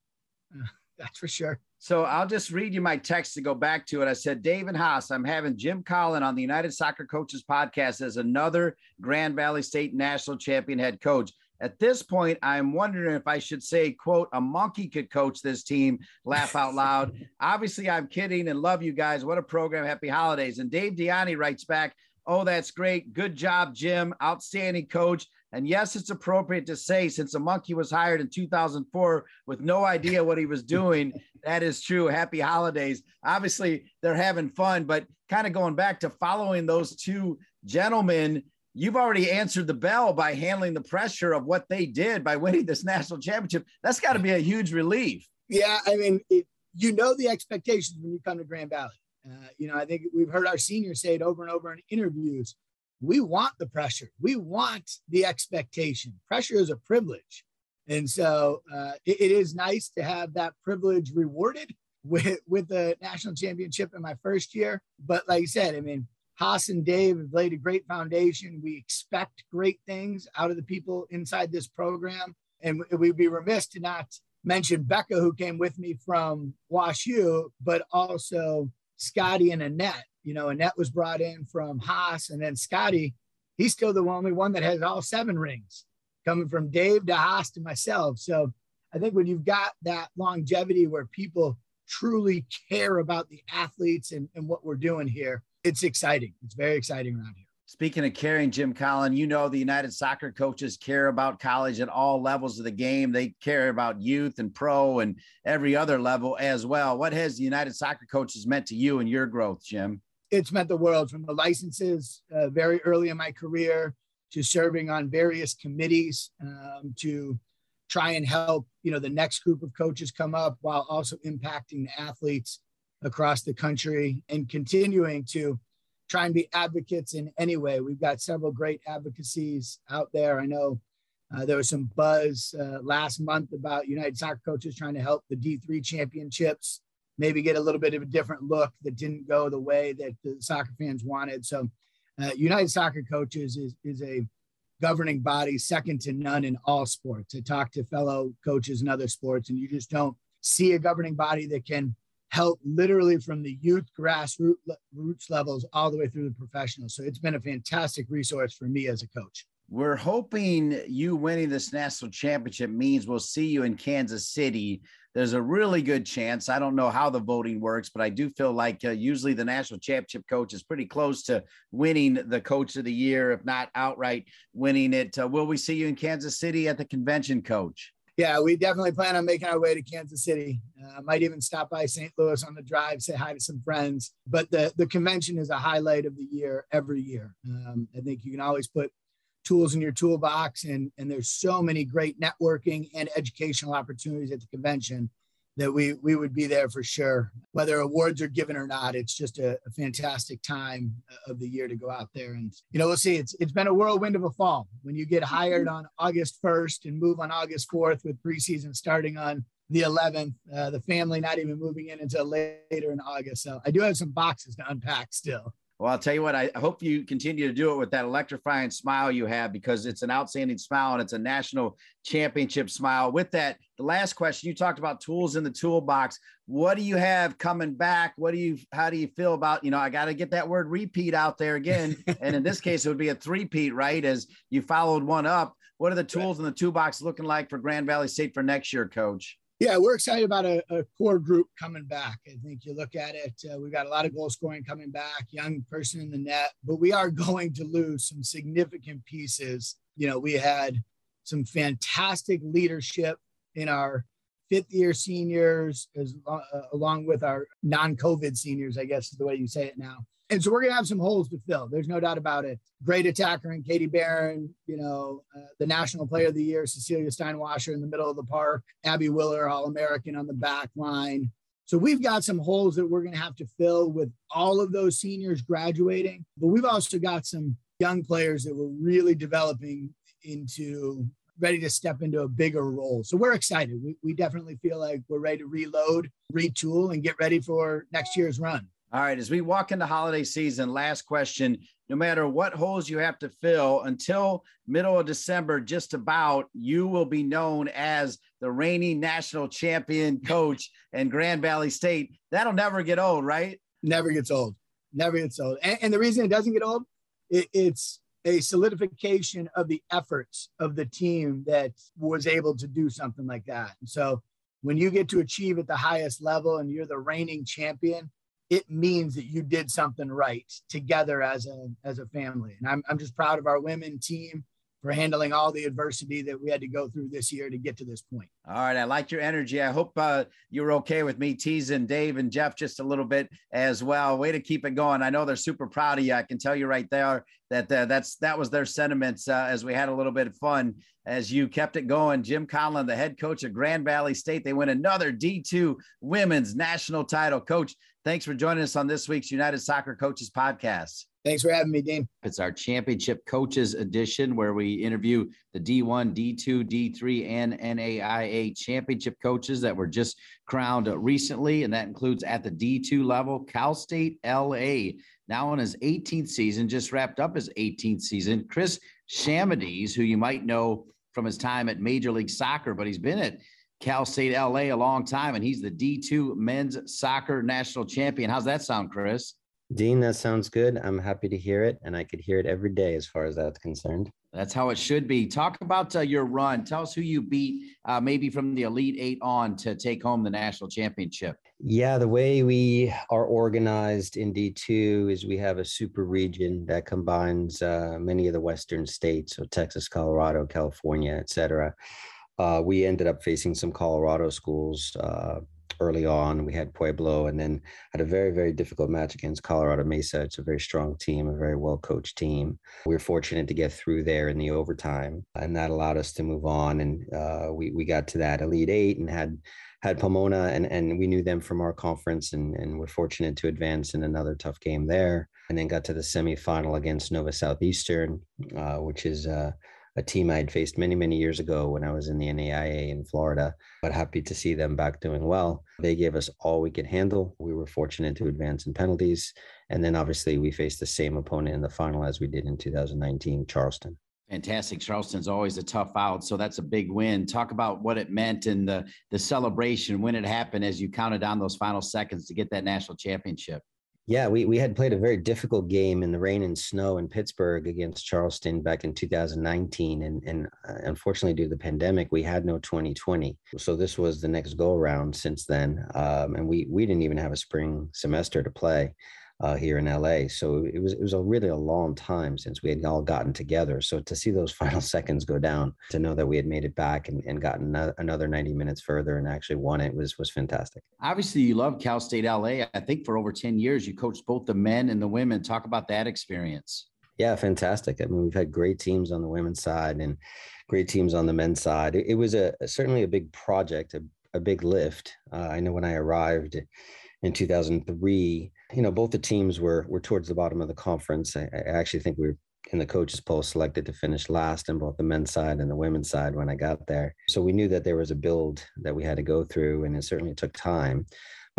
Uh, that's for sure. So I'll just read you my text to go back to it. I said, David Haas, I'm having Jim Conlin on the United Soccer Coaches podcast as another Grand Valley State national champion head coach. At this point, I'm wondering if I should say, quote, a monkey could coach this team, laugh out loud. Obviously, I'm kidding and love you guys. What a program. Happy holidays. And Dave DiIanni writes back, Oh, that's great. Good job, Jim. Outstanding coach. And yes, it's appropriate to say since a monkey was hired in 2004 with no idea what he was doing, that is true. Happy holidays. Obviously, they're having fun, but kind of going back to following those two gentlemen, you've already answered the bell by handling the pressure of what they did by winning this national championship. That's got to be a huge relief. Yeah. I mean, it, you know the expectations when you come to Grand Valley. Uh, you know, I think we've heard our seniors say it over and over in interviews. We want the pressure. We want the expectation. Pressure is a privilege. And so uh, it, it is nice to have that privilege rewarded with, with the national championship in my first year. But like I said, I mean, Haas and Dave have laid a great foundation. We expect great things out of the people inside this program. And we'd be remiss to not mention Becca, who came with me from Wash U, but also Scotty and Annette. You know, Annette was brought in from Haas, and then Scotty, he's still the only one that has all seven rings, coming from Dave to Haas to myself. So I think when you've got that longevity where people truly care about the athletes and, and what we're doing here, it's exciting. It's very exciting around here. Speaking of caring, Jim Conlin, you know the United Soccer coaches care about college at all levels of the game. They care about youth and pro and every other level as well. What has the United Soccer coaches meant to you and your growth, Jim? It's meant the world from the licenses uh, very early in my career to serving on various committees um, to try and help you know the next group of coaches come up while also impacting the athletes across the country and continuing to try and be advocates in any way. We've got several great advocacies out there. I know uh, there was some buzz uh, last month about United Soccer Coaches trying to help the D3 championships maybe get a little bit of a different look that didn't go the way that the soccer fans wanted. So, uh, United Soccer Coaches is, is a governing body second to none in all sports. I talk to fellow coaches in other sports, and you just don't see a governing body that can help literally from the youth grassroots levels all the way through the professionals. So it's been a fantastic resource for me as a coach. We're hoping you winning this national championship means we'll see you in Kansas City. There's a really good chance. I don't know how the voting works, but I do feel like uh, usually the national championship coach is pretty close to winning the coach of the year, if not outright winning it. Uh, will we see you in Kansas City at the convention, coach? Yeah, we definitely plan on making our way to Kansas City. Uh, might even stop by St. Louis on the drive, say hi to some friends. But the the convention is a highlight of the year every year. Um, I think you can always put tools in your toolbox, and and there's so many great networking and educational opportunities at the convention that we we would be there for sure. Whether awards are given or not, it's just a, a, fantastic time of the year to go out there. And you know, we'll see. It's it's been a whirlwind of a fall. When you get hired on August 1st and move on August 4th with preseason starting on the 11th, uh, the family not even moving in until later in August. So I do have some boxes to unpack still. Well, I'll tell you what, I hope you continue to do it with that electrifying smile you have because it's an outstanding smile and it's a national championship smile. With that, the last question you talked about tools in the toolbox. What do you have coming back? What do you, how do you feel about, you know, I got to get that word repeat out there again. and in this case, it would be a three-peat, right? As you followed one up. What are the tools in the toolbox looking like for Grand Valley State for next year, coach? Yeah, we're excited about a, a, core group coming back. I think you look at it, uh, we've got a lot of goal scoring coming back, young person in the net, but we are going to lose some significant pieces. You know, we had some fantastic leadership in our fifth year seniors, as, uh, along with our non COVID seniors, I guess is the way you say it now. And so we're going to have some holes to fill. There's no doubt about it. Great attacker in Katie Barron, you know, uh, the National Player of the Year, Cecilia Steinwasser in the middle of the park, Abby Willer, All American on the back line. So we've got some holes that we're going to have to fill with all of those seniors graduating. But we've also got some young players that we're really developing into ready to step into a bigger role. So we're excited. We, we definitely feel like we're ready to reload, retool, and get ready for next year's run. All right, as we walk into holiday season, last question. No matter what holes you have to fill until middle of December, just about, you will be known as the reigning national champion coach and Grand Valley State. That'll never get old, right? Never gets old. Never gets old. And, and the reason it doesn't get old, it, it's a solidification of the efforts of the team that was able to do something like that. And so when you get to achieve at the highest level and you're the reigning champion, it means that you did something right together as a as a family. And I'm I'm just proud of our women team for handling all the adversity that we had to go through this year to get to this point. All right, I like your energy. I hope uh, you're okay with me teasing Dave and Jeff just a little bit as well. Way to keep it going. I know they're super proud of you. I can tell you right there that uh, that's that was their sentiments uh, as we had a little bit of fun as you kept it going. Jim Conlin, the head coach of Grand Valley State, they win another D2 women's national title. Coach, thanks for joining us on this week's United Soccer Coaches podcast. Thanks for having me, Dean. It's our championship coaches edition where we interview the D1, D2, D3, and NAIA championship coaches that were just crowned recently. And that includes at the D2 level, Cal State LA, now in his 18th season, just wrapped up his 18th season. Chris Chamides, who you might know from his time at Major League Soccer, but he's been at Cal State LA a long time, and he's the D2 men's soccer national champion. How's that sound, Chris? Dean, that sounds good. I'm happy to hear it, and I could hear it every day as far as that's concerned. That's how it should be. Talk about uh, your run. Tell us who you beat, uh, maybe from the Elite Eight on to take home the national championship. Yeah, the way we are organized in D2 is we have a super region that combines uh, many of the Western states, so Texas, Colorado, California, et cetera. Uh, we ended up facing some Colorado schools uh, early on. We had Pueblo and then had a very, very difficult match against Colorado Mesa. It's a very strong team, a very well coached team. We were fortunate to get through there in the overtime, and that allowed us to move on. And uh, we, we got to that Elite Eight and had had Pomona and, and we knew them from our conference and, and we're fortunate to advance in another tough game there and then got to the semifinal against Nova Southeastern, uh, which is uh, a team I had faced many, many years ago when I was in the NAIA in Florida, but happy to see them back doing well. They gave us all we could handle. We were fortunate to advance in penalties. And then obviously we faced the same opponent in the final as we did in 2019, Charleston. Fantastic. Charleston's always a tough out, so that's a big win. Talk about what it meant and the the celebration when it happened as you counted down those final seconds to get that national championship. Yeah, we, we had played a very difficult game in the rain and snow in Pittsburgh against Charleston back in 2019. And, and uh, unfortunately, due to the pandemic, we had no 2020. So this was the next go around since then. Um, and we, we didn't even have a spring semester to play uh, here in LA. So it was it was a really a long time since we had all gotten together. So to see those final seconds go down, to know that we had made it back and, and gotten another 90 minutes further and actually won it was was fantastic. Obviously, you love Cal State LA. I think for over 10 years you coached both the men and the women. Talk about that experience. Yeah, fantastic. I mean, we've had great teams on the women's side and great teams on the men's side. It, it was a certainly a big project, a, a big lift. Uh, I know when I arrived in 2003 you know, both the teams were were towards the bottom of the conference. I, I actually think we were in the coaches poll selected to finish last in both the men's side and the women's side when I got there. So we knew that there was a build that we had to go through, and it certainly took time.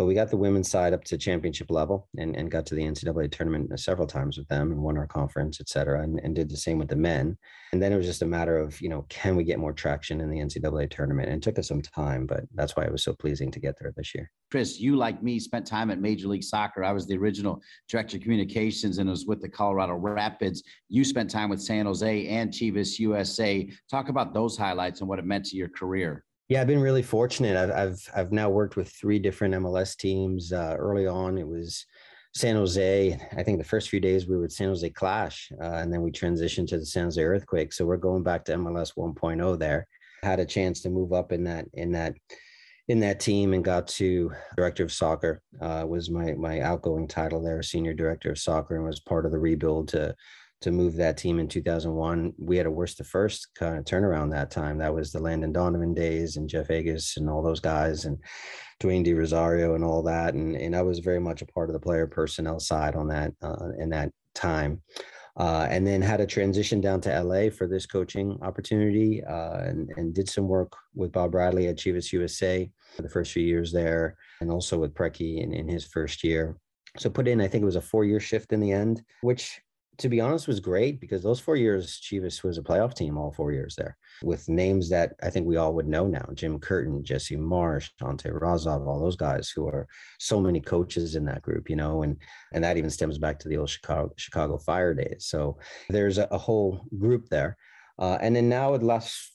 But we got the women's side up to championship level and, and got to the NCAA tournament uh, several times with them and won our conference, et cetera, and, and did the same with the men. And then it was just a matter of, you know, can we get more traction in the NCAA tournament? And it took us some time, but that's why it was so pleasing to get there this year. Chris, you like me spent time at Major League Soccer. I was the original director of communications and was with the Colorado Rapids. You spent time with San Jose and Chivas USA. Talk about those highlights and what it meant to your career. Yeah, I've been really fortunate. I've I've I've now worked with three different MLS teams. Uh, early on, it was San Jose. I think the first few days we were with San Jose Clash, uh, and then we transitioned to the San Jose Earthquake. So we're going back to MLS 1.0 there. Had a chance to move up in that in that in that team and got to director of soccer. Uh, was my my outgoing title there, senior director of soccer, and was part of the rebuild to to move that team in 2001. We had a worst to first kind of turnaround that time. That was the Landon Donovan days and Jeff Agoos and all those guys and Dwayne De Rosario and all that. And, and I was very much a part of the player personnel side on that uh, in that time. Uh, and then had a transition down to LA for this coaching opportunity uh, and, and did some work with Bob Bradley at Chivas USA for the first few years there and also with Preki in, in his first year. So put in, I think it was a four year shift in the end, which to be honest, was great because those four years, Chivas was a playoff team all four years there with names that I think we all would know now Jim Curtin, Jesse Marsch, Ante Razov, all those guys who are so many coaches in that group, you know, and and that even stems back to the old Chicago, Chicago Fire days. So there's a, a whole group there. Uh, and then now, the last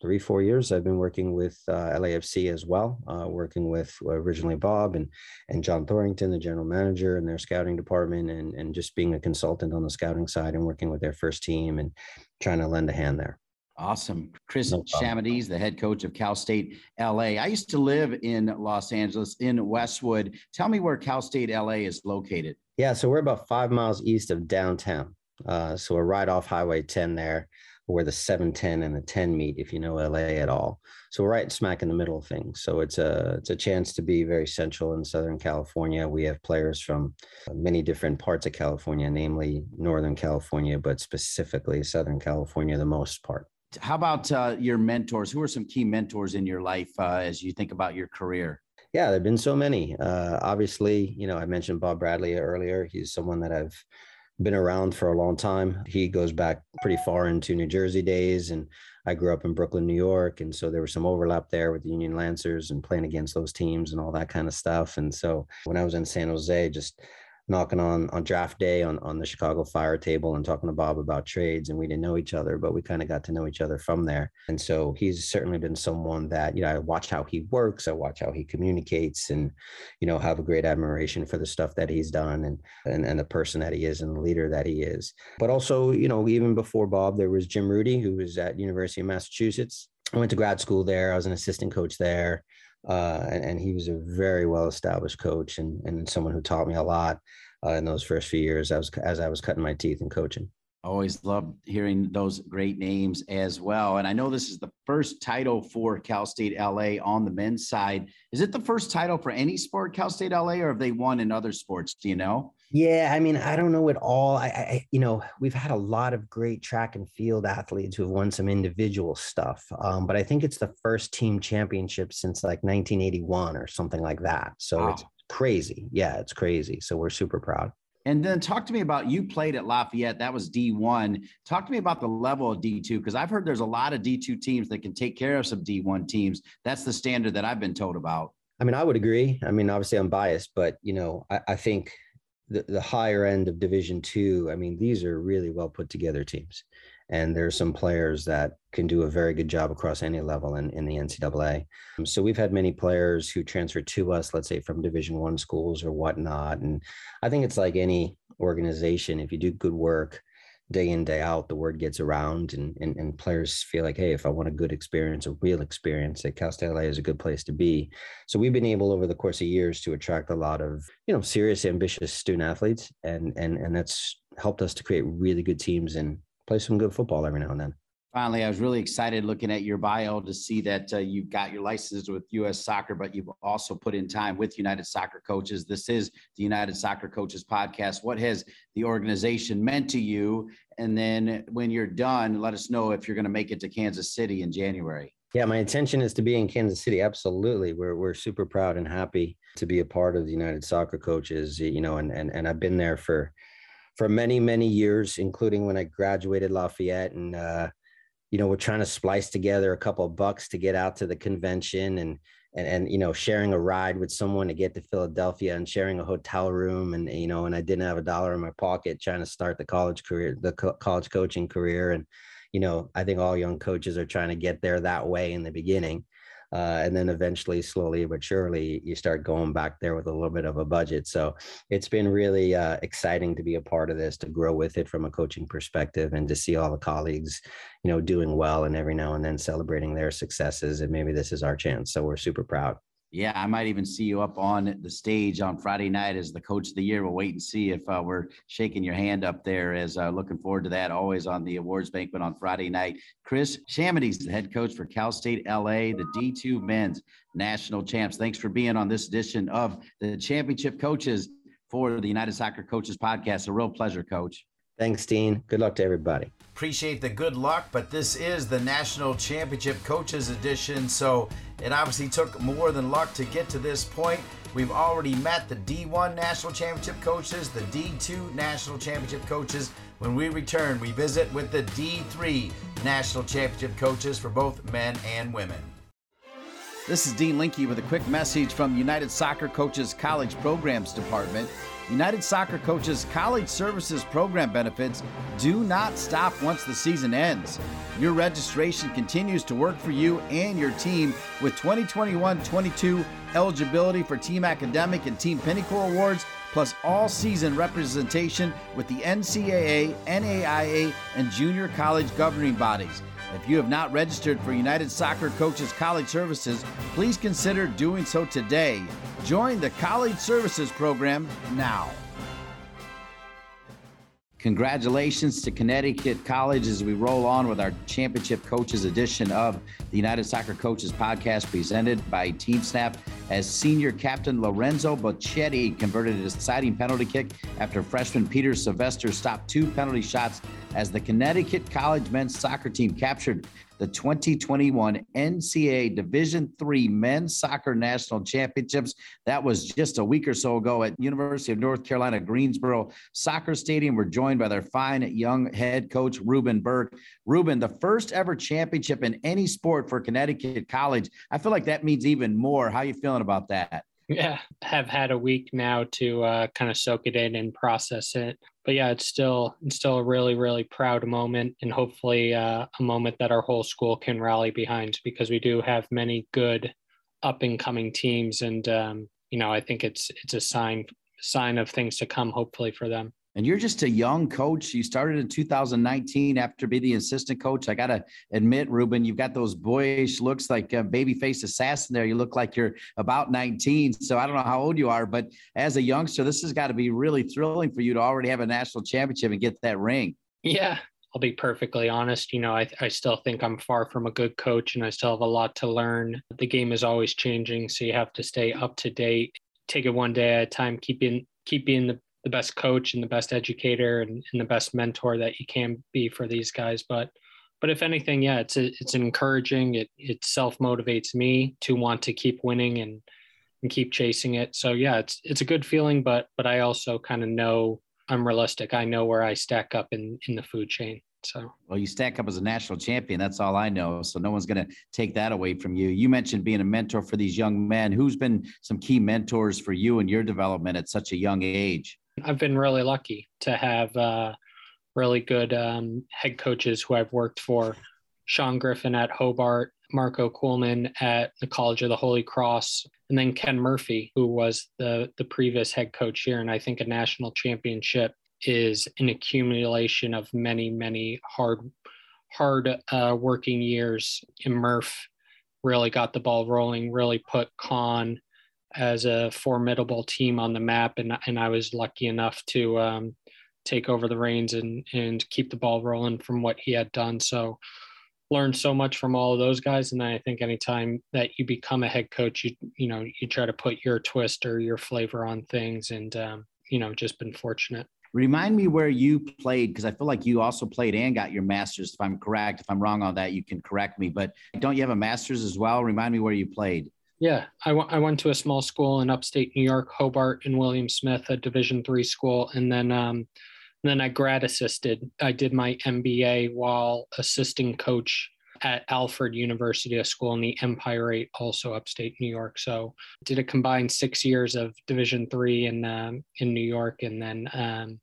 three, four years, I've been working with uh, LAFC as well, uh, working with originally Bob and and John Thorrington, the general manager, and their scouting department, and and just being a consultant on the scouting side and working with their first team and trying to lend a hand there. Awesome. Chris no the head coach of Cal State LA. I used to live in Los Angeles in Westwood. Tell me where Cal State LA is located. Yeah, so we're about five miles east of downtown. Uh, so we're right off Highway 10 there where the 710 and the 10 meet if you know LA at all. So we're right smack in the middle of things. So it's a it's a chance to be very central in Southern California. We have players from many different parts of California, namely Northern California, but specifically Southern California, the most part. How about uh, your mentors? Who are some key mentors in your life uh, as you think about your career? Yeah, there've been so many. Uh, obviously, you know, I mentioned Bob Bradley earlier. He's someone that I've been around for a long time. He goes back pretty far into New Jersey days, and I grew up in Brooklyn, New York, and so there was some overlap there with the Union Lancers and playing against those teams and all that kind of stuff. And so when I was in San Jose, just knocking on on draft day on on the Chicago Fire table and talking to Bob about trades, and we didn't know each other, but we kind of got to know each other from there. And so he's certainly been someone that you know I watch how he works, I watch how he communicates, and you know have a great admiration for the stuff that he's done and and and the person that he is and the leader that he is. But also, you know, even before Bob, there was Jim Rudy, who was at University of Massachusetts. I went to grad school there. I was an assistant coach there. Uh, and, and, he was a very well established coach and, and someone who taught me a lot uh, in those first few years as, as I was cutting my teeth in coaching. Always loved hearing those great names as well. And I know this is the first title for Cal State LA on the men's side. Is it the first title for any sport, Cal State LA, or have they won in other sports? Do you know? Yeah, I mean, I don't know at all. I, I, you know, we've had a lot of great track and field athletes who have won some individual stuff, um, but I think it's the first team championship since like 1981 or something like that. So wow. it's crazy. Yeah, it's crazy. So we're super proud. And then talk to me about you played at Lafayette. That was D1. Talk to me about the level of D2 because I've heard there's a lot of D2 teams that can take care of some D1 teams. That's the standard that I've been told about. I mean, I would agree. I mean, obviously I'm biased, but you know, I, I think the, higher end of Division Two. I mean, these are really well put together teams and there's some players that can do a very good job across any level in, in the ncaa um, so we've had many players who transfer to us let's say from division one schools or whatnot and i think it's like any organization if you do good work day in day out the word gets around and, and, and players feel like hey if i want a good experience a real experience that cal state la is a good place to be so we've been able over the course of years to attract a lot of you know serious ambitious student athletes and and and that's helped us to create really good teams and play some good football every now and then. Finally, I was really excited looking at your bio to see that uh, you've got your license with U.S. Soccer, but you've also put in time with United Soccer Coaches. This is the United Soccer Coaches podcast. What has the organization meant to you? And then when you're done, let us know if you're going to make it to Kansas City in January. Yeah, my intention is to be in Kansas City. Absolutely. We're, we're super proud and happy to be a part of the United Soccer Coaches, you know, and, and, and I've been there for for many many years including when i graduated lafayette and uh, you know we're trying to splice together a couple of bucks to get out to the convention and and and you know sharing a ride with someone to get to philadelphia and sharing a hotel room and you know and i didn't have a dollar in my pocket trying to start the college career the co- college coaching career. And you know i think all young coaches are trying to get there that way in the beginning uh, and then eventually, slowly but surely, you start going back there with a little bit of a budget. So it's been really uh, exciting to be a part of this, to grow with it from a coaching perspective, and to see all the colleagues, you know, doing well, and every now and then celebrating their successes. And maybe this is our chance. So we're super proud. Yeah, I might even see you up on the stage on Friday night as the coach of the year. We'll wait and see if uh, we're shaking your hand up there. As uh, looking forward to that. Always on the awards banquet on Friday night. Chris Chamides, the head coach for Cal State LA, the D2 men's national champs. Thanks for being on this edition of the championship coaches for the United Soccer Coaches podcast. A real pleasure, Coach. Thanks, Dean. Good luck to everybody. Appreciate the good luck, but this is the National Championship Coaches Edition, so it obviously took more than luck to get to this point. We've already met the D1 National Championship coaches, the D2 National Championship coaches. When we return, we visit with the D3 National Championship coaches for both men and women. This is Dean Linke with a quick message from United Soccer Coaches College Programs Department. United Soccer Coaches College Services Program benefits do not stop once the season ends. Your registration continues to work for you and your team with 2021 22 eligibility for Team Academic and Team Pinnacle Awards, plus all season representation with the NCAA, NAIA, and junior college governing bodies. If you have not registered for United Soccer Coaches College Services, please consider doing so today. Join the College Services Program now. Congratulations to Connecticut College as we roll on with our championship coaches edition of the United Soccer Coaches podcast presented by TeamSnap. As senior captain Lorenzo Bocchetti converted a deciding penalty kick after freshman Peter Sylvester stopped two penalty shots as the Connecticut College men's soccer team captured the 2021 NCAA Division III Men's Soccer National Championships. That was just a week or so ago at University of North Carolina Greensboro Soccer Stadium. We're joined by their fine young head coach Ruben Burke. Ruben, the first ever championship in any sport for Connecticut College. I feel like that means even more. How are you feeling about that? Yeah, have had a week now to uh, kind of soak it in and process it. But yeah, it's still it's still a really really proud moment, and hopefully uh, a moment that our whole school can rally behind because we do have many good up and coming teams, and um, you know I think it's it's a sign sign of things to come hopefully for them. And you're just a young coach. You started in 2019 after being the assistant coach. I got to admit, Ruben, you've got those boyish looks like a baby face assassin there. You look like you're about 19. So I don't know how old you are, but as a youngster, this has got to be really thrilling for you to already have a national championship and get that ring. Yeah, I'll be perfectly honest. You know, I, I still think I'm far from a good coach and I still have a lot to learn. The game is always changing, so you have to stay up to date. Take it one day at a time, keeping keep being the the best coach and the best educator and, and the best mentor that you can be for these guys. But but if anything, yeah, it's it's encouraging. It it self motivates me to want to keep winning and and keep chasing it. So yeah, it's it's a good feeling. But but I also kind of know I'm realistic. I know where I stack up in in the food chain. So well, you stack up as a national champion. That's all I know. So no one's going to take that away from you. You mentioned being a mentor for these young men. Who's been some key mentors for you and your development at such a young age? I've been really lucky to have uh, really good um, head coaches who I've worked for. Sean Griffin at Hobart, Marco Koolman at the College of the Holy Cross, and then Ken Murphy, who was the the previous head coach here. And I think a national championship is an accumulation of many, many hard, hard uh, working years. And Murph really got the ball rolling, really put Con as a formidable team on the map, and and I was lucky enough to um, take over the reins and and keep the ball rolling from what he had done. So learned so much from all of those guys, and I think anytime that you become a head coach, you you know you try to put your twist or your flavor on things, and um, you know just been fortunate. Remind me where you played because I feel like you also played and got your master's. If I'm correct, if I'm wrong on that, you can correct me. But don't you have a master's as well? Remind me where you played. Yeah, I, w- I went to a small school in upstate New York, Hobart and William Smith, a Division three school, and then um, then I grad assisted. I did my MBA while assisting coach at Alfred University, a school in the Empire Eight, also upstate New York. So did a combined six years of Division three in um, in New York, and then um,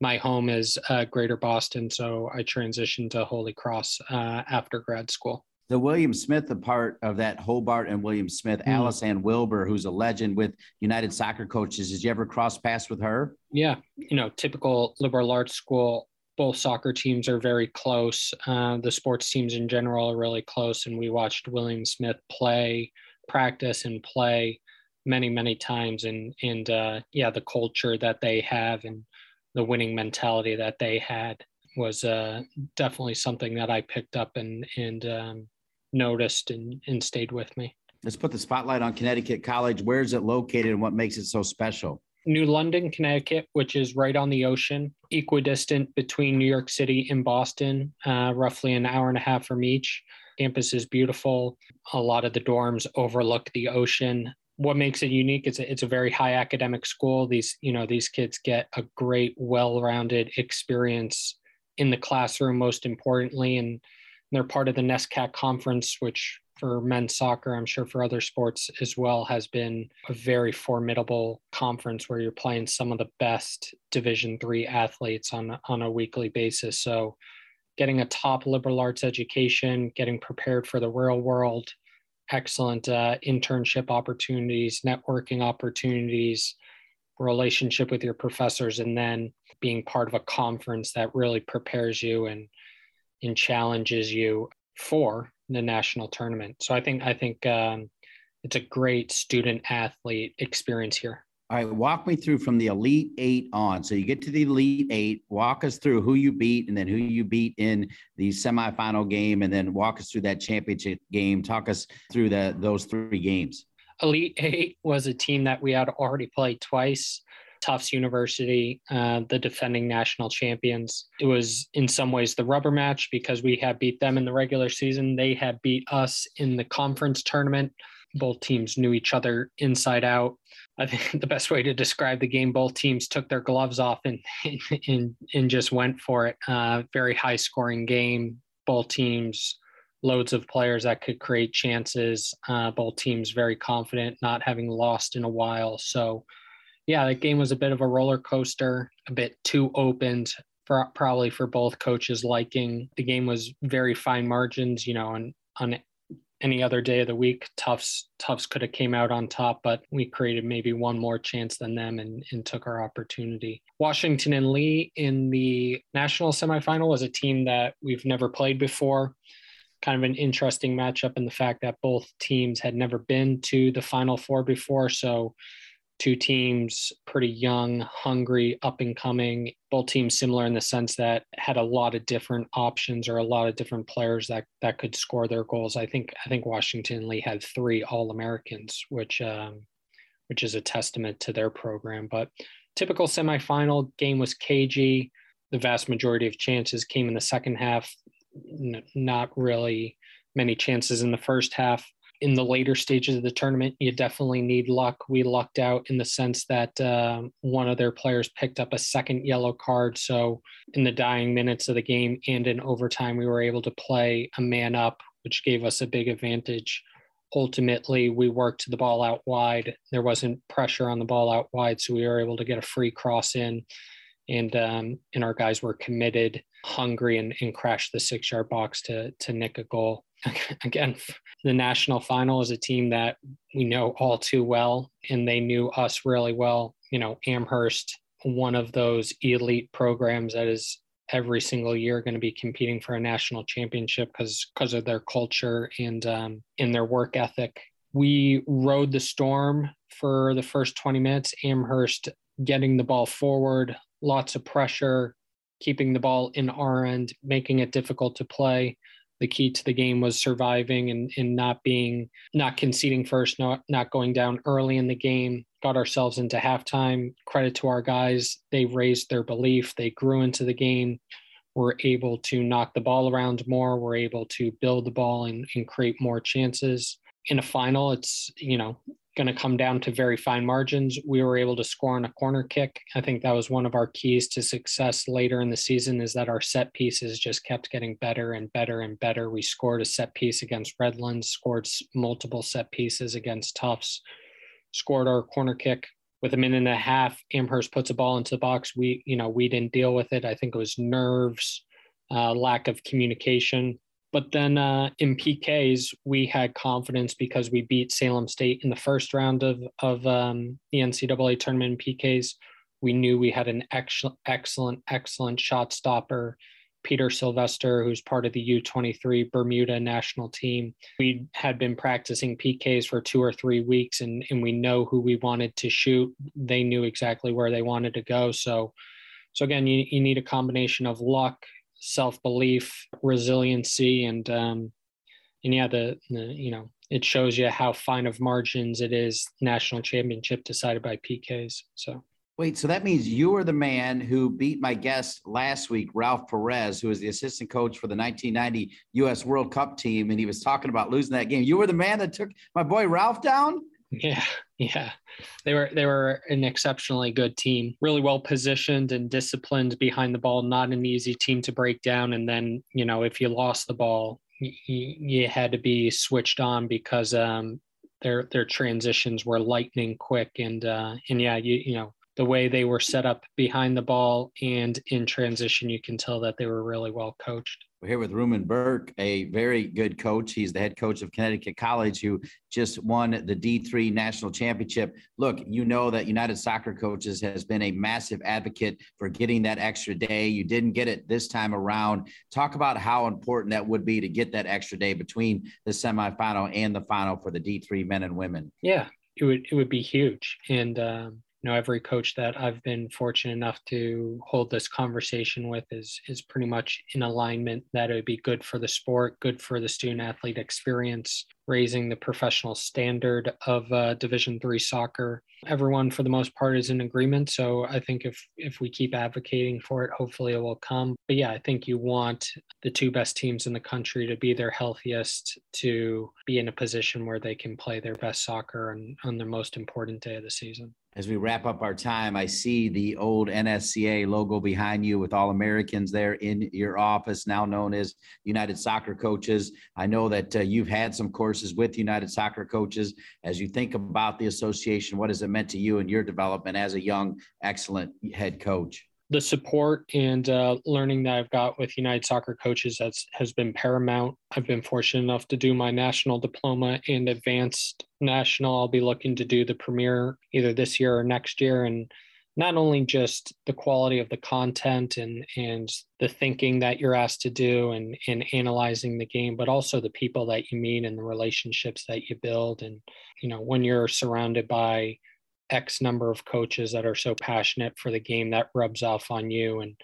my home is uh, Greater Boston. So I transitioned to Holy Cross uh, after grad school the William Smith, a part of that Hobart and William Smith, mm. Aliceann Wilber, who's a legend with United Soccer Coaches. Did you ever cross paths with her? Yeah, you know, typical liberal arts school. Both soccer teams are very close. Uh, the sports teams in general are really close, and we watched William Smith play, practice, and play many, many times. And and uh, yeah, the culture that they have and the winning mentality that they had was uh, definitely something that I picked up and and um, noticed and, and stayed with me. Let's put the spotlight on Connecticut College. Where is it located and what makes it so special? New London, Connecticut, which is right on the ocean, equidistant between New York City and Boston, uh, roughly an hour and a half from each. Campus is beautiful. A lot of the dorms overlook the ocean. What makes it unique is it's a very high academic school. These, you know, these kids get a great, well-rounded experience in the classroom, most importantly, and they're part of the NESCAC conference, which for men's soccer, I'm sure for other sports as well, has been a very formidable conference where you're playing some of the best Division three athletes on on a weekly basis. So, getting a top liberal arts education, getting prepared for the real world, excellent uh, internship opportunities, networking opportunities, relationship with your professors, and then being part of a conference that really prepares you and and challenges you for the national tournament. So I think I think um, it's a great student athlete experience here. All right, walk me through from the Elite Eight on. So you get to the Elite Eight, walk us through who you beat and then who you beat in the semifinal game, and then walk us through that championship game. Talk us through the those three games. Elite Eight was a team that we had already played twice. Tufts University, uh, the defending national champions. It was in some ways the rubber match because we had beat them in the regular season. They had beat us in the conference tournament. Both teams knew each other inside out. I think the best way to describe the game, both teams took their gloves off and and, and just went for it. Uh, very high scoring game. Both teams loads of players that could create chances. Uh, both teams very confident, not having lost in a while. So, yeah, that game was a bit of a roller coaster, a bit too opened. For, probably for both coaches liking the game was very fine margins you know and on any other day of the week, Tufts Tufts could have came out on top, but we created maybe one more chance than them and, and took our opportunity. Washington and Lee in the national semifinal was a team that we've never played before. Kind of an interesting matchup in the fact that both teams had never been to the final four before. So two teams pretty young, hungry, up and coming. Both teams similar in the sense that had a lot of different options or a lot of different players that that could score their goals. I think I think Washington Lee had three All Americans, which um, which is a testament to their program. But typical semifinal game was cagey. The vast majority of chances came in the second half. N- not really many chances in the first half in the later stages of the tournament, you definitely need luck. We lucked out in the sense that uh, one of their players picked up a second yellow card. So, in the dying minutes of the game and in overtime, we were able to play a man up, which gave us a big advantage. Ultimately, we worked the ball out wide. There wasn't pressure on the ball out wide, so we were able to get a free cross in. And um, and our guys were committed, hungry, and, and crashed the six yard box to to nick a goal again, the national final is a team that we know all too well, and they knew us really well. You know, Amherst, one of those elite programs that is every single year going to be competing for a national championship because because of their culture and um, in their work ethic. We rode the storm for the first 20 minutes. Amherst getting the ball forward, lots of pressure, keeping the ball in our end, making it difficult to play the key to the game was surviving and, and not being not conceding first, not not going down early in the game. Got ourselves into halftime. Credit to our guys. They raised their belief. They grew into the game. Were able to knock the ball around more. Were able to build the ball and, and create more chances. In a final, it's you know going to come down to very fine margins. We were able to score on a corner kick. I think that was one of our keys to success later in the season is that our set pieces just kept getting better and better and better. We scored a set piece against Redlands, scored multiple set pieces against Tufts, scored our corner kick with a minute and a half. Amherst puts a ball into the box. We, you know, we didn't deal with it. I think it was nerves, uh, lack of communication. But then uh, in PKs, we had confidence because we beat Salem State in the first round of of um, the NCAA tournament in PKs. We knew we had an excellent, excellent, excellent shot stopper, Peter Sylvester, who's part of the U23 Bermuda national team. We had been practicing PKs for two or three weeks, and and we know who we wanted to shoot. They knew exactly where they wanted to go. So, so again, you, you need a combination of luck self belief, resiliency, and um, and yeah, the, the you know it shows you how fine of margins it is. National championship decided by PKs. So. Wait, so that means you were the man who beat my guest last week, Ralph Perez, who was the assistant coach for the 1990 U.S. World Cup team, and he was talking about losing that game. You were the man that took my boy Ralph down. Yeah, yeah. They were they were an exceptionally good team, really well positioned and disciplined behind the ball, not an easy team to break down and then, you know, if you lost the ball, you, you had to be switched on because um their their transitions were lightning quick and uh and yeah, you you know, the way they were set up behind the ball and in transition, you can tell that they were really well coached. We're here with Ruben Burke, a very good coach. He's the head coach of Connecticut College, who just won the D3 national championship. Look, you know that United Soccer Coaches has been a massive advocate for getting that extra day. You didn't get it this time around. Talk about how important that would be to get that extra day between the semifinal and the final for the D3 men and women. Yeah, it would it would be huge. And um, you know every coach that I've been fortunate enough to hold this conversation with is is pretty much in alignment that it would be good for the sport, good for the student athlete experience, raising the professional standard of uh, Division three soccer. Everyone, for the most part, is in agreement. So I think if if we keep advocating for it, hopefully it will come. But yeah, I think you want the two best teams in the country to be their healthiest, to be in a position where they can play their best soccer on, on their most important day of the season. As we wrap up our time, I see the old NSCA logo behind you with All Americans there in your office, now known as United Soccer Coaches. I know that uh, you've had some courses with United Soccer Coaches. As you think about the association, what has it meant to you and your development as a young, excellent head coach? The support and uh, learning that I've got with United Soccer Coaches has has been paramount. I've been fortunate enough to do my national diploma and advanced national. I'll be looking to do the premier either this year or next year, and not only just the quality of the content and and the thinking that you're asked to do and and analyzing the game, but also the people that you meet and the relationships that you build. And you know when you're surrounded by X number of coaches that are so passionate for the game that rubs off on you and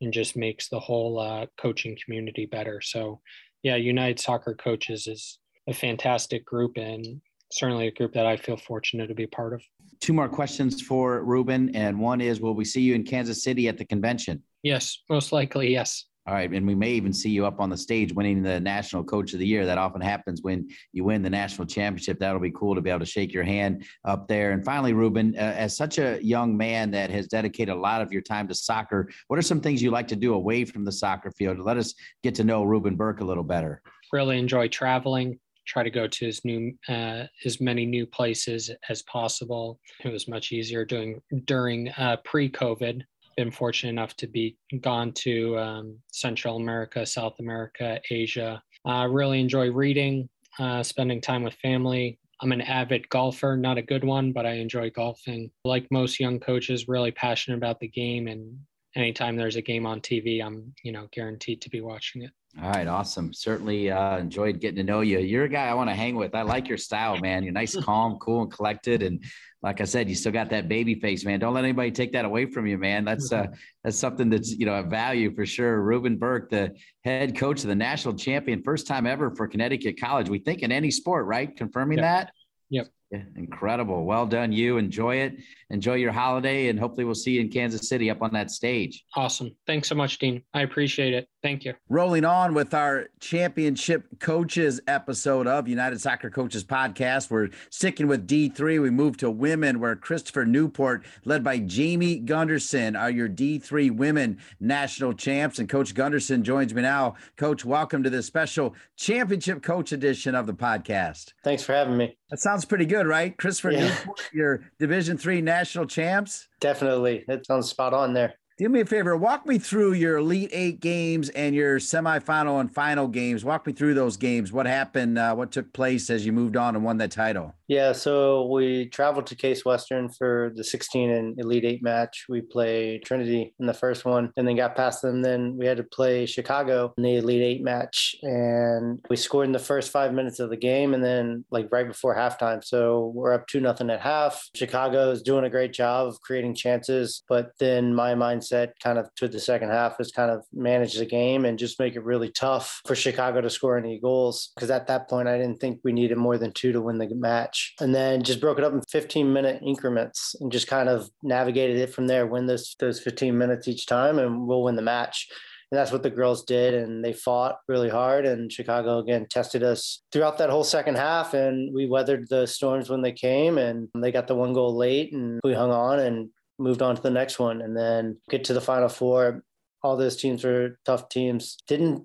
and just makes the whole uh, coaching community better. So, yeah, United Soccer Coaches is a fantastic group and certainly a group that I feel fortunate to be part of. Two more questions for Ruben, and one is: Will we see you in Kansas City at the convention? Yes, most likely, yes. All right. And we may even see you up on the stage winning the National Coach of the Year. That often happens when you win the national championship. That'll be cool to be able to shake your hand up there. And finally, Ruben, uh, as such a young man that has dedicated a lot of your time to soccer, what are some things you like to do away from the soccer field? Let us get to know Ruben Burke a little better. Really enjoy traveling. Try to go to as new uh, as many new places as possible. It was much easier doing during uh, pre-COVID been fortunate enough to be gone to um, Central America, South America, Asia. I uh, really enjoy reading, uh, spending time with family. I'm an avid golfer, not a good one, but I enjoy golfing. Like most young coaches, really passionate about the game, and anytime there's a game on TV, I'm you know guaranteed to be watching it. All right, awesome. Certainly uh, enjoyed getting to know you. You're a guy I want to hang with. I like your style, man. You're nice, calm, cool, and collected. And like I said, you still got that baby face, man. Don't let anybody take that away from you, man. That's uh, that's something that's you know a value for sure. Ruben Burke, the head coach of the national champion, first time ever for Connecticut College. We think in any sport, right? Confirming yep. that. Yep. Yeah, incredible. Well done, you. Enjoy it. Enjoy your holiday, and hopefully we'll see you in Kansas City up on that stage. Awesome. Thanks so much, Dean. I appreciate it. Thank you. Rolling on with our championship coaches episode of United Soccer Coaches podcast. We're sticking with D3. We move to women, where Christopher Newport, led by Jamie Gunderson, are your D3 women national champs. And Coach Gunderson joins me now. Coach, welcome to this special championship coach edition of the podcast. Thanks for having me. That sounds pretty good, right? Christopher yeah. Newport, your Division Three national champs. Definitely. That sounds spot on there do me a favor walk me through your elite eight games and your semifinal and final games walk me through those games what happened uh, what took place as you moved on and won that title yeah so we traveled to case western for the 16 and elite eight match we played trinity in the first one and then got past them then we had to play chicago in the elite eight match and we scored in the first five minutes of the game and then like right before halftime so we're up two nothing at half chicago is doing a great job of creating chances but then my mindset kind of to the second half is kind of manage the game and just make it really tough for Chicago to score any goals. Because at that point, I didn't think we needed more than two to win the match. And then just broke it up in 15 minute increments and just kind of navigated it from there, win those, those 15 minutes each time, and we'll win the match. And that's what the girls did. And they fought really hard. And Chicago, again, tested us throughout that whole second half. And we weathered the storms when they came. And they got the one goal late. And we hung on and moved on to the next one and then get to the final four. All those teams were tough teams. Didn't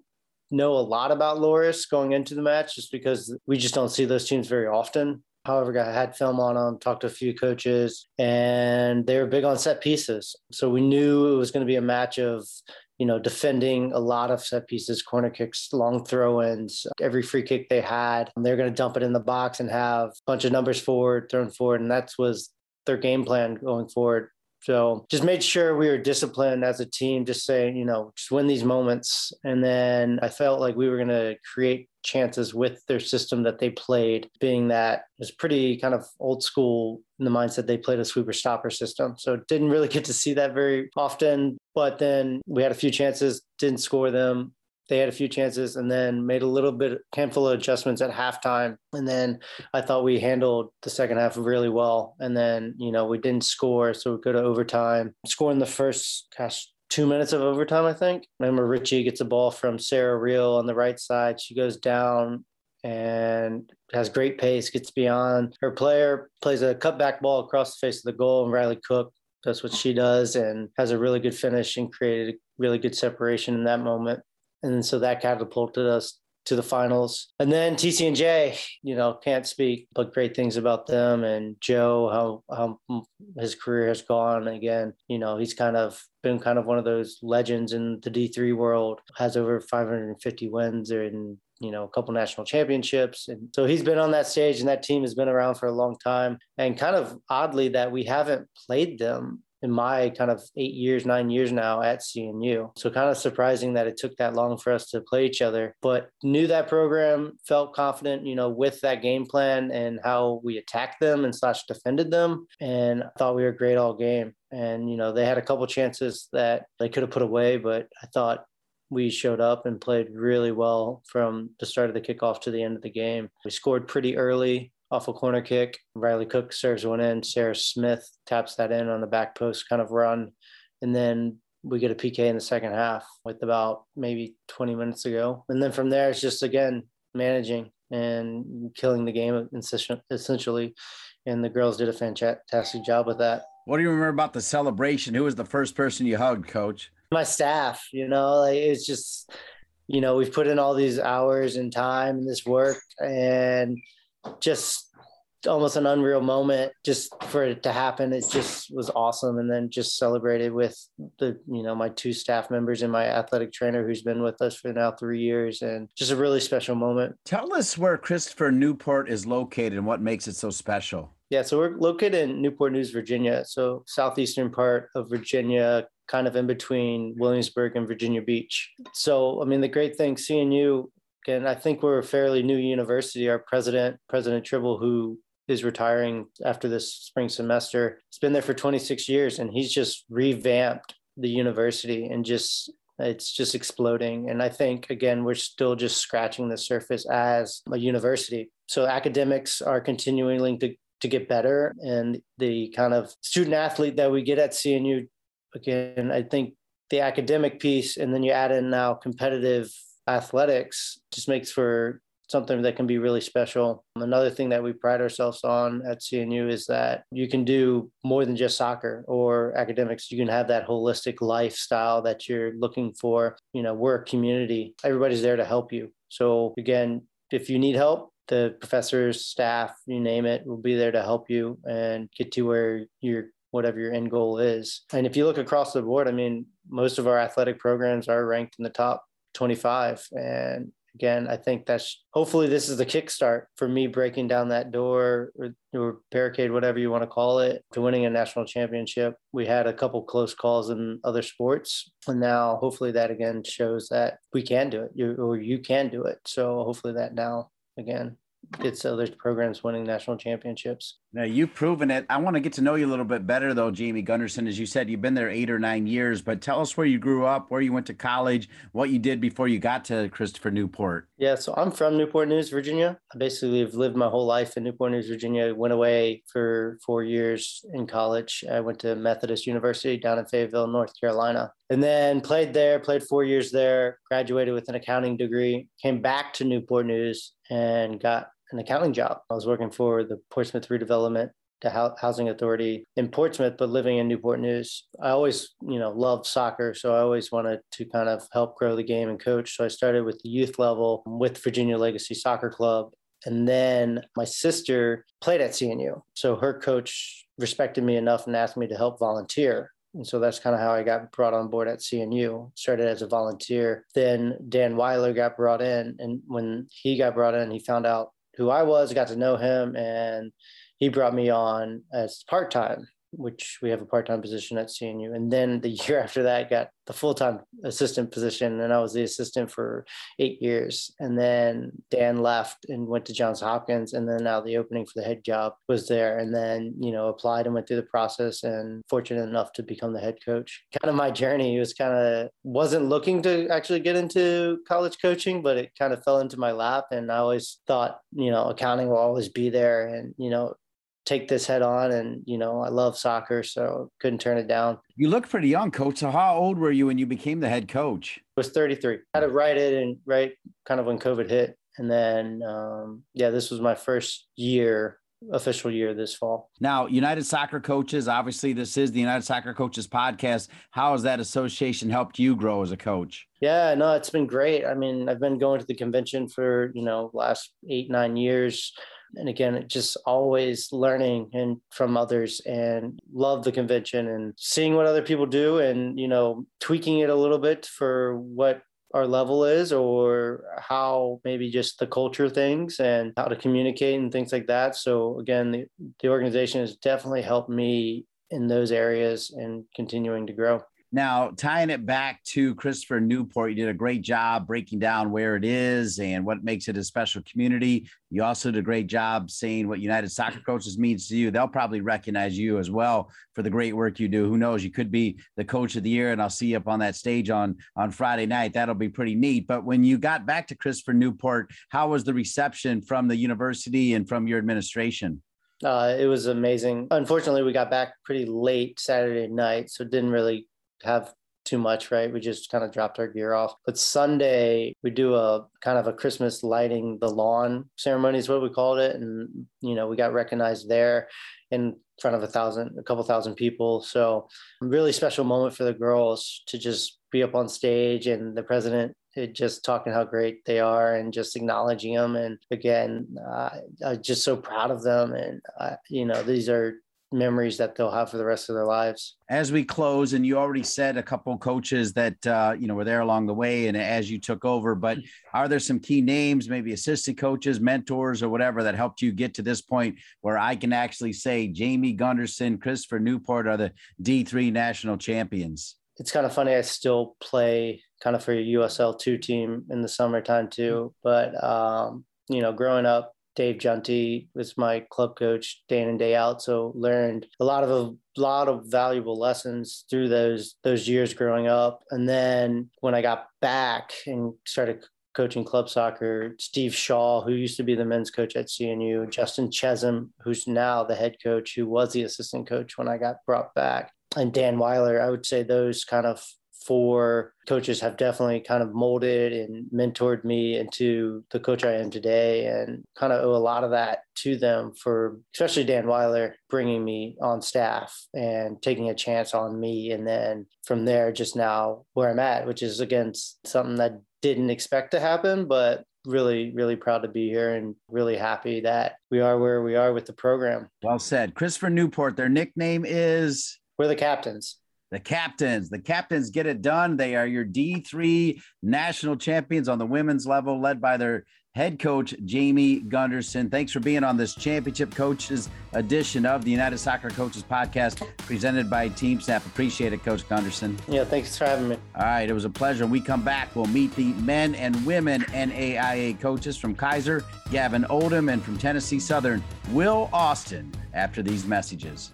know a lot about Loras going into the match just because we just don't see those teams very often. However, I had film on them, talked to a few coaches, and they were big on set pieces. So we knew it was going to be a match of, you know, defending a lot of set pieces, corner kicks, long throw ins, every free kick they had. They're going to dump it in the box and have a bunch of numbers forward, thrown forward. And that was their game plan going forward. So just made sure we were disciplined as a team, just saying, you know, just win these moments. And then I felt like we were going to create chances with their system that they played, being that it was pretty kind of old school in the mindset they played a sweeper stopper system. So didn't really get to see that very often. But then we had a few chances, didn't score them they had a few chances and then made a little bit handful of adjustments at halftime. And then i thought we handled the second half really well. And then you know we didn't score so we go to overtime. Scoring the first gosh two minutes of overtime i think. Remember richie gets a ball from sarah real on the right side. She goes down and has great pace, gets beyond. Her player, plays a cutback ball across the face of the goal, and Riley Cook does what she does and has a really good finish and created a really good separation in that moment. And so that catapulted us to the finals. And then TCNJ, you know, can't speak but great things about them and Joe, how how his career has gone. Again, you know, he's kind of been kind of one of those legends in the D3 world, has over 550 wins in you know, a couple national championships. And so he's been on that stage and that team has been around for a long time. And kind of oddly that we haven't played them in my kind of eight years, nine years now at CNU. So kind of surprising that it took that long for us to play each other, but knew that program, felt confident, you know, with that game plan and how we attacked them and slash defended them. And I thought we were great all game. And, you know, they had a couple chances that they could have put away, but I thought we showed up and played really well from the start of the kickoff to the end of the game. We scored pretty early off a corner kick. Riley Cook serves one in. Sarah Smith taps that in on the back post kind of run. And then we get a PK in the second half with about maybe 20 minutes ago. And then from there, it's just again managing and killing the game essentially. And the girls did a fantastic job with that. What do you remember about the celebration? Who was the first person you hugged, coach? My staff, you know, like it's just, you know, we've put in all these hours and time and this work and just almost an unreal moment just for it to happen. It just was awesome. And then just celebrated with the, you know, my two staff members and my athletic trainer who's been with us for now three years and just a really special moment. Tell us where Christopher Newport is located and what makes it so special. Yeah, so we're located in Newport News, Virginia. So southeastern part of Virginia, kind of in between Williamsburg and Virginia Beach. So, I mean, the great thing, CNU and I think we're a fairly new university. Our president, President Trible, who is retiring after this spring semester, has been there for 26 years, and he's just revamped the university and just it's just exploding. And I think again, we're still just scratching the surface as a university. So academics are continuing to to get better, and the kind of student athlete that we get at CNU, again, I think the academic piece, and then you add in now competitive athletics just makes for something that can be really special. Another thing that we pride ourselves on at CNU is that you can do more than just soccer or academics. You can have that holistic lifestyle that you're looking for. You know, we're a community, everybody's there to help you. So, again, if you need help, the professors, staff, you name it, will be there to help you and get to where you're whatever your end goal is. And if you look across the board, I mean, most of our athletic programs are ranked in the top 25. And again, I think that's hopefully this is the kickstart for me breaking down that door or, or, barricade, whatever you want to call it, to winning a national championship. We had a couple close calls in other sports, and now hopefully that again shows that we can do it, you, or you can do it. So hopefully that now again gets other programs winning national championships. Now you've proven it. I want to get to know you a little bit better, though, Jamie Gunderson. As you said, you've been there eight or nine years, but tell us where you grew up, where you went to college, what you did before you got to Christopher Newport. Yeah, so I'm from Newport News, Virginia. I basically have lived my whole life in Newport News, Virginia. Went away for four years in college. I went to Methodist University down in Fayetteville, North Carolina, and then played there. Played four years there. Graduated with an accounting degree. Came back to Newport News and got an accounting job. I was working for the Portsmouth Redevelopment the housing authority in Portsmouth, but living in Newport News. I always, you know, loved soccer. So I always wanted to kind of help grow the game and coach. So I started with the youth level with Virginia Legacy Soccer Club. And then my sister played at CNU. So her coach respected me enough and asked me to help volunteer. And so that's kind of how I got brought on board at CNU. Started as a volunteer. Then Dan Weiler got brought in. And when he got brought in, he found out who I was, got to know him, and he brought me on as part time which we have a part-time position at CNU. And then the year after that, got the full-time assistant position, and I was the assistant for eight years. And then Dan left and went to Johns Hopkins, and then now the opening for the head job was there. And then you know applied and went through the process, and fortunate enough to become the head coach. Kind of my journey was kind of wasn't looking to actually get into college coaching, but it kind of fell into my lap, and I always thought you know accounting will always be there, and you know take this head on and you know i love soccer so couldn't turn it down you look pretty young coach so how old were you when you became the head coach I was 33 I had to write it and right kind of when covid hit And then, um, yeah, this was my first year official year this fall. Now, United Soccer Coaches, obviously, this is the United Soccer Coaches podcast. How has that association helped you grow as a coach? Yeah, no, it's been great. I mean, I've been going to the convention for, you know, last eight, nine years. And again, just always learning and from others and love the convention and seeing what other people do and, you know, tweaking it a little bit for what our level is or how maybe just the culture things and how to communicate and things like that. So again, the, the organization has definitely helped me in those areas and continuing to grow. Now, tying it back to Christopher Newport, you did a great job breaking down where it is and what makes it a special community. You also did a great job saying what United Soccer Coaches means to you. They'll probably recognize you as well for the great work you do. Who knows? You could be the coach of the year, and I'll see you up on that stage on on Friday night. That'll be pretty neat. But when you got back to Christopher Newport, how was the reception from the university and from your administration? Uh, it was amazing. Unfortunately, we got back pretty late Saturday night, so didn't really have too much, right? We just kind of dropped our gear off. But Sunday, we do a kind of a Christmas lighting the lawn ceremony is what we called it. And, you know, we got recognized there in front of a thousand, a couple thousand people. So really special moment for the girls to just be up on stage and the president just talking how great they are and just acknowledging them. And again, uh, I'm just so proud of them. And, uh, you know, these are memories that they'll have for the rest of their lives. As we close, and you already said a couple coaches that uh, you know were there along the way, and as you took over, but are there some key names, maybe assistant coaches, mentors, or whatever that helped you get to this point where I can actually say Jamie Gunderson, Christopher Newport are the D three national champions? It's kind of funny. I still play kind of for a USL two team in the summertime too, but um, you know, growing up Dave Junty was my club coach day in and day out. So learned a lot of a lot of valuable lessons through those those years growing up. And then when I got back and started coaching club soccer, Steve Shaw, who used to be the men's coach at CNU, Justin Chesum, who's now the head coach, who was the assistant coach when I got brought back, and Dan Weiler. I would say those kind of four coaches have definitely kind of molded and mentored me into the coach I am today and kind of owe a lot of that to them for especially Dan Weiler bringing me on staff and taking a chance on me. And then from there just now where I'm at which is again something that didn't expect to happen but really really proud to be here and really happy that we are where we are with the program. Well said. Christopher newport their nickname is? We're the captains the captains. The captains get it done. They are your D3 national champions on the women's level, led by their head coach, Jamie Gunderson. Thanks for being on this championship coaches edition of the United Soccer Coaches podcast presented by TeamSnap. Appreciate it, Coach Gunderson. Yeah, thanks for having me. All right, it was a pleasure. When we come back, we'll meet the men and women NAIA coaches from Keiser, Gavin Oldham, and from Tennessee Southern, Will Austin, after these messages.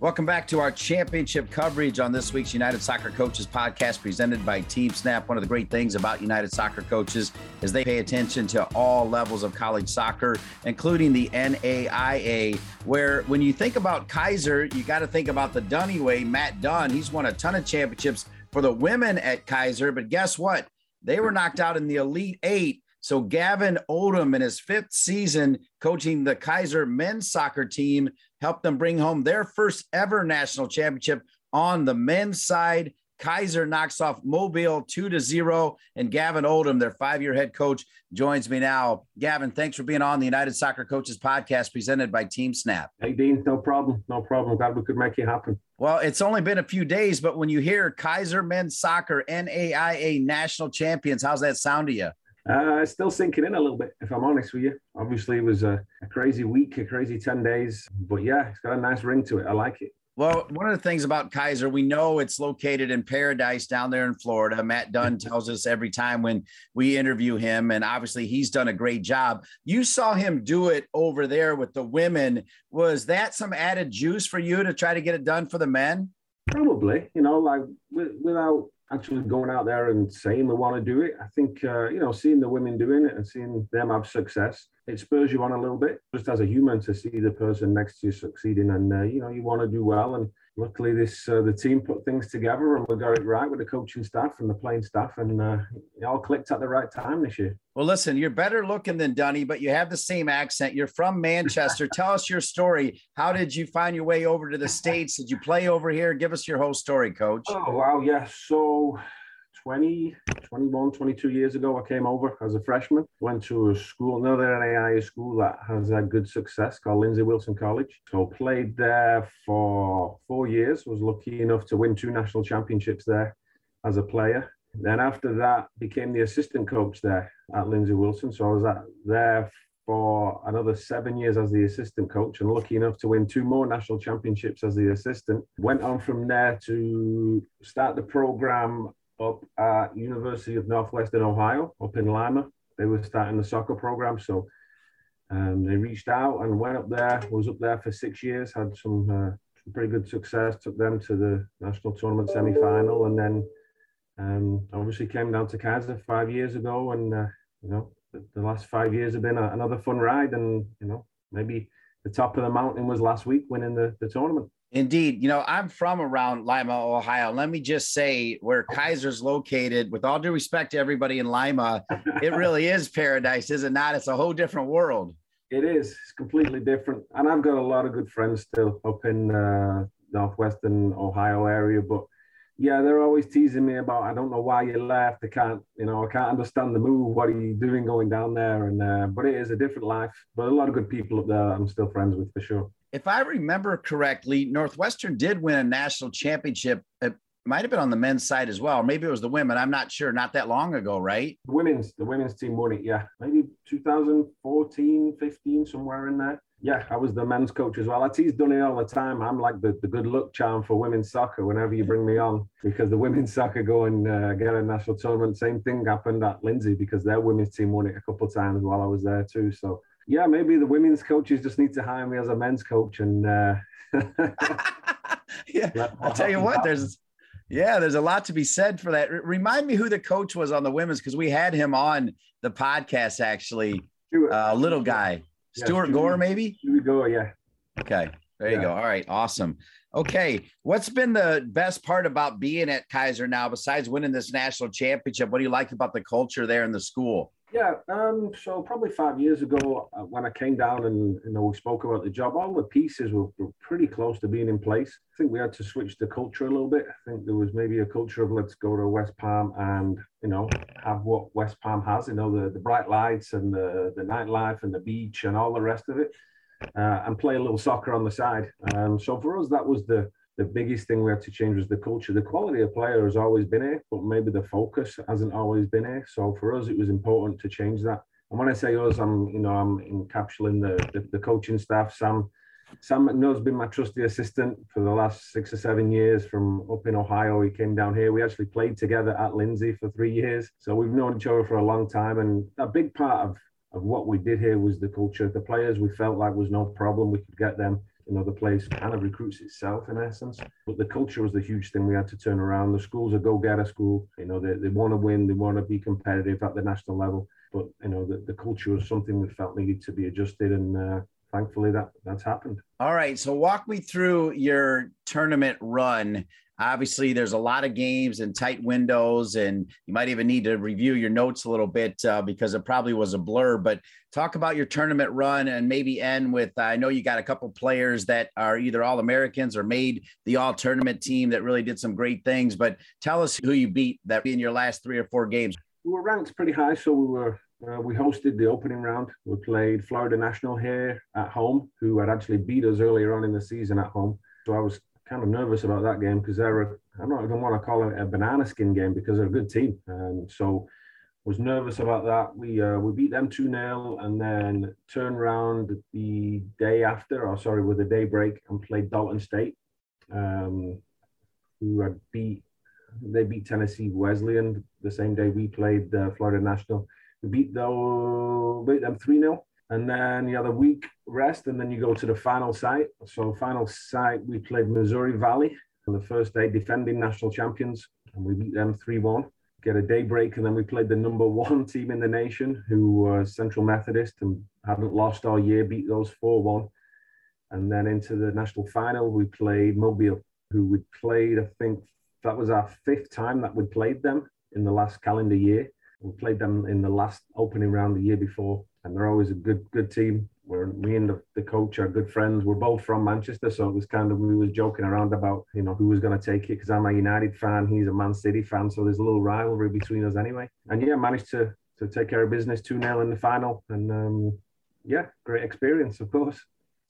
Welcome back to our championship coverage on this week's United Soccer Coaches podcast presented by TeamSnap. One of the great things about United Soccer Coaches is they pay attention to all levels of college soccer, including the NAIA, where when you think about Keiser, you got to think about the Dunnyway, Matt Dunn. He's won a ton of championships for the women at Keiser, but guess what? They were knocked out in the Elite Eight. So Gavin Odom in his fifth season coaching the Keiser men's soccer team helped them bring home their first ever national championship on the men's side. Keiser knocks off Mobile two to zero, and Gavin Oldham, their five-year head coach, joins me now. Gavin, thanks for being on the United Soccer Coaches podcast presented by TeamSnap. Hey Dean, no problem, no problem. Glad we could make it happen. Well, it's only been a few days, but when you hear Keiser Men's Soccer NAIA national champions, how's that sound to you? Uh, still sinking in a little bit, if I'm honest with you. Obviously, it was a, a, crazy week, a crazy 10 days, but yeah, it's got a nice ring to it. I like it. Well, one of the things about Keiser, we know it's located in paradise down there in Florida. Matt Dunn tells us every time when we interview him, and obviously he's done a great job. You saw him do it over there with the women. Was that some added juice for you to try to get it done for the men? Probably, you know, like without actually going out there and saying we want to do it. I think, uh, you know, seeing the women doing it and seeing them have success, it spurs you on a little bit just as a human to see the person next to you succeeding. And, uh, you know, you want to do well. And luckily this uh, the team put things together and we got it right with the coaching staff and the playing staff and uh, it all clicked at the right time this year. Well listen you're better looking than dunny but you have the same accent. You're from manchester. Tell us your story. How did you find your way over to the states? Did you play over here? Give us your whole story coach. Oh wow. Yeah. So 20, 21, 22 years ago, I came over as a freshman, went to a school, another NAIA school that has had good success called Lindsey Wilson College. So played there for four years, was lucky enough to win two national championships there as a player. Then after that, became the assistant coach there at Lindsey Wilson. So I was at, there for another seven years as the assistant coach and lucky enough to win two more national championships as the assistant. Went on from there to start the program up at University of Northwestern Ohio up in Lima. They were starting the soccer program, so um, they reached out and went up there. Was up there for six years, had some, uh, some pretty good success. Took them to the national tournament semi-final, and then um, obviously came down to Keiser five years ago. And uh, you know, the, the, last five years have been a, another fun ride. And you know, maybe the top of the mountain was last week, winning the, the tournament. Indeed. You know, I'm from around Lima, Ohio. Let me just say where Keiser's located, with all due respect to everybody in Lima, it really is paradise, is it not? It's a whole different world. It is. It's completely different. And I've got a lot of good friends still up in uh, Northwestern Ohio area. But yeah, they're always teasing me about, I don't know why you left. I can't, you know, I can't understand the move. What are you doing going down there? And, uh, but it is a different life. But a lot of good people up there I'm still friends with for sure if I remember correctly, Northwestern did win a national championship. It might have been on the men's side as well. Maybe it was the women. I'm not sure. Not that long ago, right? The women's, the women's team won it. Yeah, maybe 2014, 15, somewhere in there. Yeah, I was the men's coach as well. I tease Dunny all the time. I'm like the, the good luck charm for women's soccer whenever you bring me on because the women's soccer go and uh, get a national tournament. Same thing happened at Lindsey because their women's team won it a couple times while I was there too. So yeah, maybe the women's coaches just need to hire me as a men's coach. And uh, yeah, I'll tell you what, there's yeah, there's a lot to be said for that. Remind me who the coach was on the women's because we had him on the podcast actually. Uh, little guy, yeah, Stuart, Stuart Gore, maybe. Stuart Gore, yeah. Okay, there you go. All right, awesome. Okay, what's been the best part about being at Keiser now, besides winning this national championship? What do you like about the culture there in the school? Yeah, um, so probably five years ago, uh, when I came down and you know we spoke about the job, all the pieces were, were, pretty close to being in place. I think we had to switch the culture a little bit. I think there was maybe a culture of let's go to West Palm and you know have what West Palm has, you know the, the bright lights and the the nightlife and the beach and all the rest of it, uh, and play a little soccer on the side. Um, so for us, that was the the biggest thing we had to change was the culture. The quality of player has always been here, but maybe the focus hasn't always been here. So for us, it was important to change that. And when I say us, I'm you know I'm encapsulating the the, the coaching staff. Sam Sam McNull's been my trusty assistant for the last six or seven years from up in Ohio. He came down here. We actually played together at Lindsey for three years. So we've known each other for a long time. And a big part of, of what we did here was the culture. The players we felt like was no problem. We could get them the place kind of recruits itself in essence. But the culture was the huge thing we had to turn around. The school's a go-getter school. You know, they, they want to win, they want to be competitive at the national level. But, you know, the, the culture was something we felt needed to be adjusted. And uh, thankfully that that's happened. All right. So walk me through your tournament run obviously there's a lot of games and tight windows and you might even need to review your notes a little bit uh, because it probably was a blur but talk about your tournament run and maybe end with i know you got a couple players that are either all americans or made the all tournament team that really did some great things but tell us who you beat that in your last three or four games we were ranked pretty high so we were uh, we hosted the opening round. We played Florida National here at home, who had actually beat us earlier on in the season at home. So I was kind of nervous about that game because they're a, I don't even want to call it a banana skin game because they're a good team. And so was nervous about that. We uh, we beat them 2 0 and then turned around the day after, or sorry, with a day break and played Dalton State. um, who had beat they beat Tennessee Wesleyan the same day we played uh, Florida National. We beat, though, beat them 3 0. And then you have a week rest, and then you go to the final site. So, final site, we played Missouri Valley on the first day, defending national champions, and we beat them 3 1. Get a day break, and then we played the number one team in the nation, who was Central Methodist and hadn't lost all year, beat those 4 1. And then into the national final, we played Mobile, who we played, I think, that was our fifth time that we played them in the last calendar year. We played them in the last opening round the year before, and they're always a good good team. We're me and the, the coach are good friends. We're both from Manchester, so it was kind of we was joking around about you know who was going to take it because I'm a United fan, he's a Man City fan, so there's a little rivalry between us anyway. And yeah, managed to to take care of business two 0 in the final, and um, yeah, great experience, of course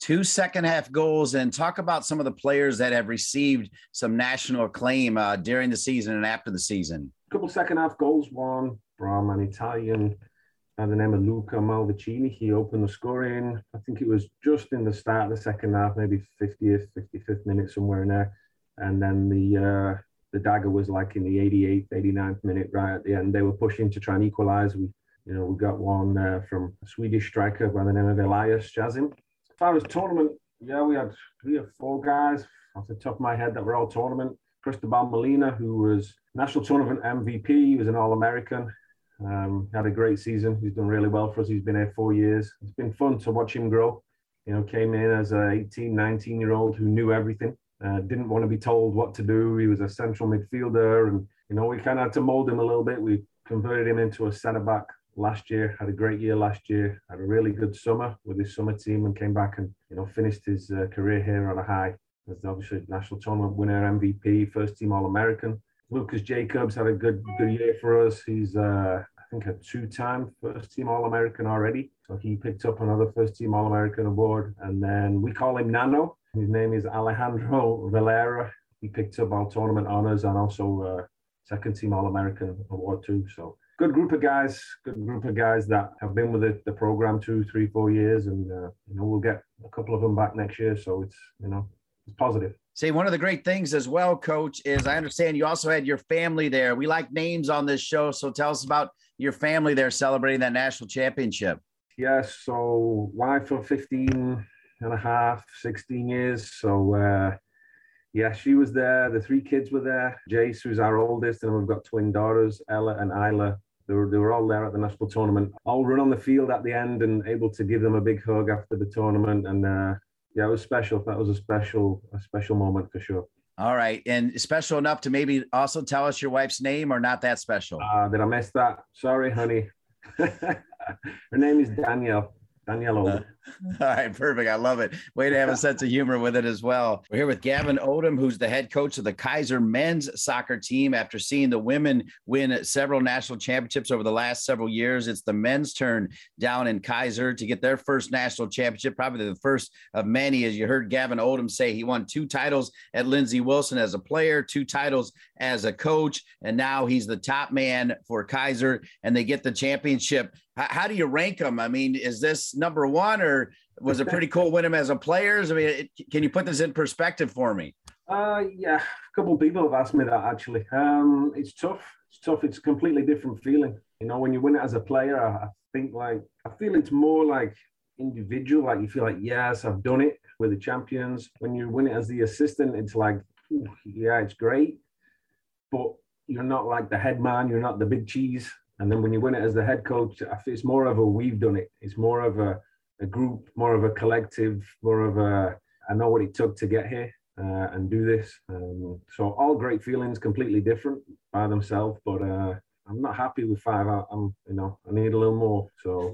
two second half goals and talk about some of the players that have received some national acclaim uh, during the season and after the season. A couple second half goals, one from an Italian the name of Luca Malvicini. He opened the scoring. I think it was just in the start of the second half, maybe 50th, 55th minute, somewhere in there. And then the uh, the dagger was like in the 88th, 89th minute, right at the end. They were pushing to try and equalize. We, you know, we got one uh, from a Swedish striker by the name of Elias Jazim. As far as tournament, yeah, we had three or four guys off the top of my head that were all tournament. Cristobal Molina, who was national tournament MVP, he was an All American. Um, had a great season. He's done really well for us. He's been here four years. It's been fun to watch him grow. You know, came in as a 18, 19 year old who knew everything. Uh, didn't want to be told what to do. He was a central midfielder, and you know we kind of had to mold him a little bit. We converted him into a centre back last year, had a great year last year, had a really good summer with his summer team and came back and, you know, finished his uh, career here on a high. As obviously national tournament winner, MVP, first team All American. Lucas Jacobs had a good good year for us. He's uh, I think a two-time first team All American already. So he picked up another first team All American award. And then we call him Nano. His name is Alejandro Valera. He picked up our tournament honors and also uh, second team All American award too. So good group of guys, good group of guys that have been with the, the program two, three, four years, and uh, you know we'll get a couple of them back next year. So it's you know it's positive. See, one of the great things as well, Coach, is I understand you also had your family there. We like names on this show, so tell us about your family there celebrating that national championship. Yes, so wife for 15 and a half, 16 years. So uh, yeah, she was there. The three kids were there. Jace, who's our oldest, and we've got twin daughters, Ella and Isla. They were, they were all there at the national tournament, all run on the field at the end and able to give them a big hug after the tournament. And uh, yeah, it was special. That was a special, a special moment for sure. All right. And special enough to maybe also tell us your wife's name or not that special? Uh, did I miss that? Sorry, honey. Her name is Danielle. Danielle uh, All right, perfect. I love it. Way to have a sense of humor with it as well. We're here with Gavin Odom, who's the head coach of the Keiser men's soccer team. After seeing the women win several national championships over the last several years, it's the men's turn down in Keiser to get their first national championship, probably the first of many. As you heard Gavin Odom say, he won two titles at Lindsey Wilson as a player, two titles as a coach, and now he's the top man for Keiser, and they get the championship. How, do you rank them? I mean, is this number one or was it pretty cool win winning as a players? I mean, it, can you put this in perspective for me? Uh, yeah, a couple of people have asked me that actually. Um, it's tough. It's tough. It's a completely different feeling. You know, when you win it as a player, I, I think like I feel it's more like individual. Like you feel like, yes, I've done it with the champions. When you win it as the assistant, it's like, yeah, it's great, but you're not like the head man. You're not the big cheese. And then when you win it as the head coach, it's more of a we've done it. It's more of a a group, more of a collective, more of a I know what it took to get here uh, and do this. Um, so all great feelings, completely different by themselves, but uh, I'm not happy with five. I, am you know I need a little more. So.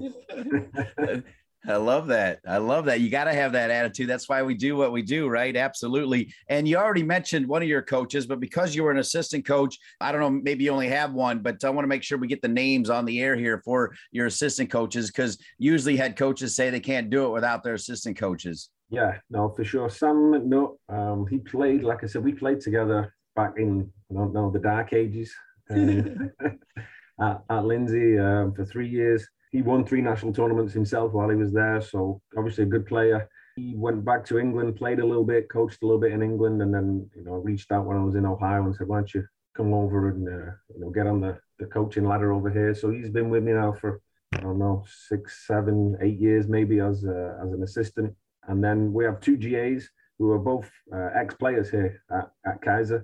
I love that. I love that. You got to have that attitude. That's why we do what we do, right? Absolutely. And you already mentioned one of your coaches, but because you were an assistant coach, I don't know, maybe you only have one, but I want to make sure we get the names on the air here for your assistant coaches because usually head coaches say they can't do it without their assistant coaches. Yeah, no, for sure. Sam no, um, he played, like I said, we played together back in, I don't know, the dark ages um, at, at Lindsey um, for three years he won three national tournaments himself while he was there. So obviously a good player. He went back to England, played a little bit, coached a little bit in England, and then you know reached out when I was in Ohio and said, "Why don't you come over and uh, you know get on the, the coaching ladder over here?" So he's been with me now for I don't know six, seven, eight years maybe as uh, as an assistant, and then we have two GAs who are both uh, ex players here at, at Keiser,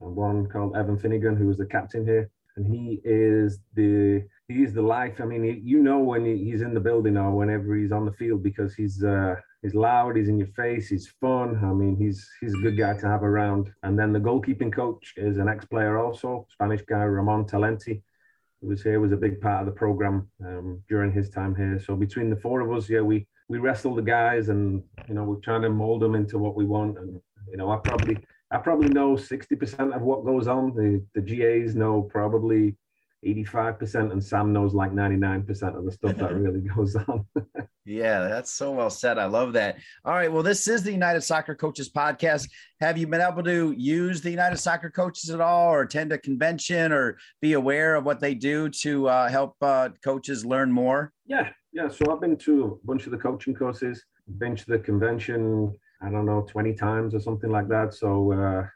and one called Evan Finnegan who was the captain here, and he is the he's the life. I mean, he, you know when he, he's in the building or whenever he's on the field because he's uh, he's loud, he's in your face, he's fun. I mean, he's he's a good guy to have around. And then the goalkeeping coach is an ex-player also, Spanish guy Ramon Talenti, who was here, was a big part of the program um, during his time here. So between the four of us, yeah, we we wrestle the guys, and you know, we're trying to mold them into what we want. And you know, I probably I probably know 60% of what goes on. The the GAs know probably 85% and Sam knows like 99% of the stuff that really goes on. yeah, that's so well said. I love that. All right. Well, this is the United Soccer Coaches podcast. Have you been able to use the United Soccer Coaches at all or attend a convention or be aware of what they do to uh, help uh, coaches learn more? Yeah. Yeah. So I've been to a bunch of the coaching courses, been to the convention, I don't know, 20 times or something like that. So uh,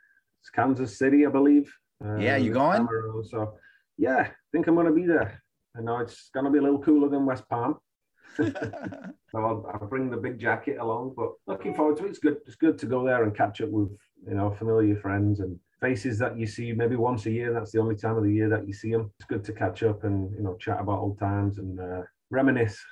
it's Kansas City, I believe. yeah. You going? So yeah, I think I'm going to be there. I know it's going to be a little cooler than West Palm. so I'll, I'll, bring the big jacket along, but looking forward to it. It's good. It's good to go there and catch up with you know familiar friends and faces that you see maybe once a year. That's the only time of the year that you see them. It's good to catch up and you know chat about old times and uh, reminisce.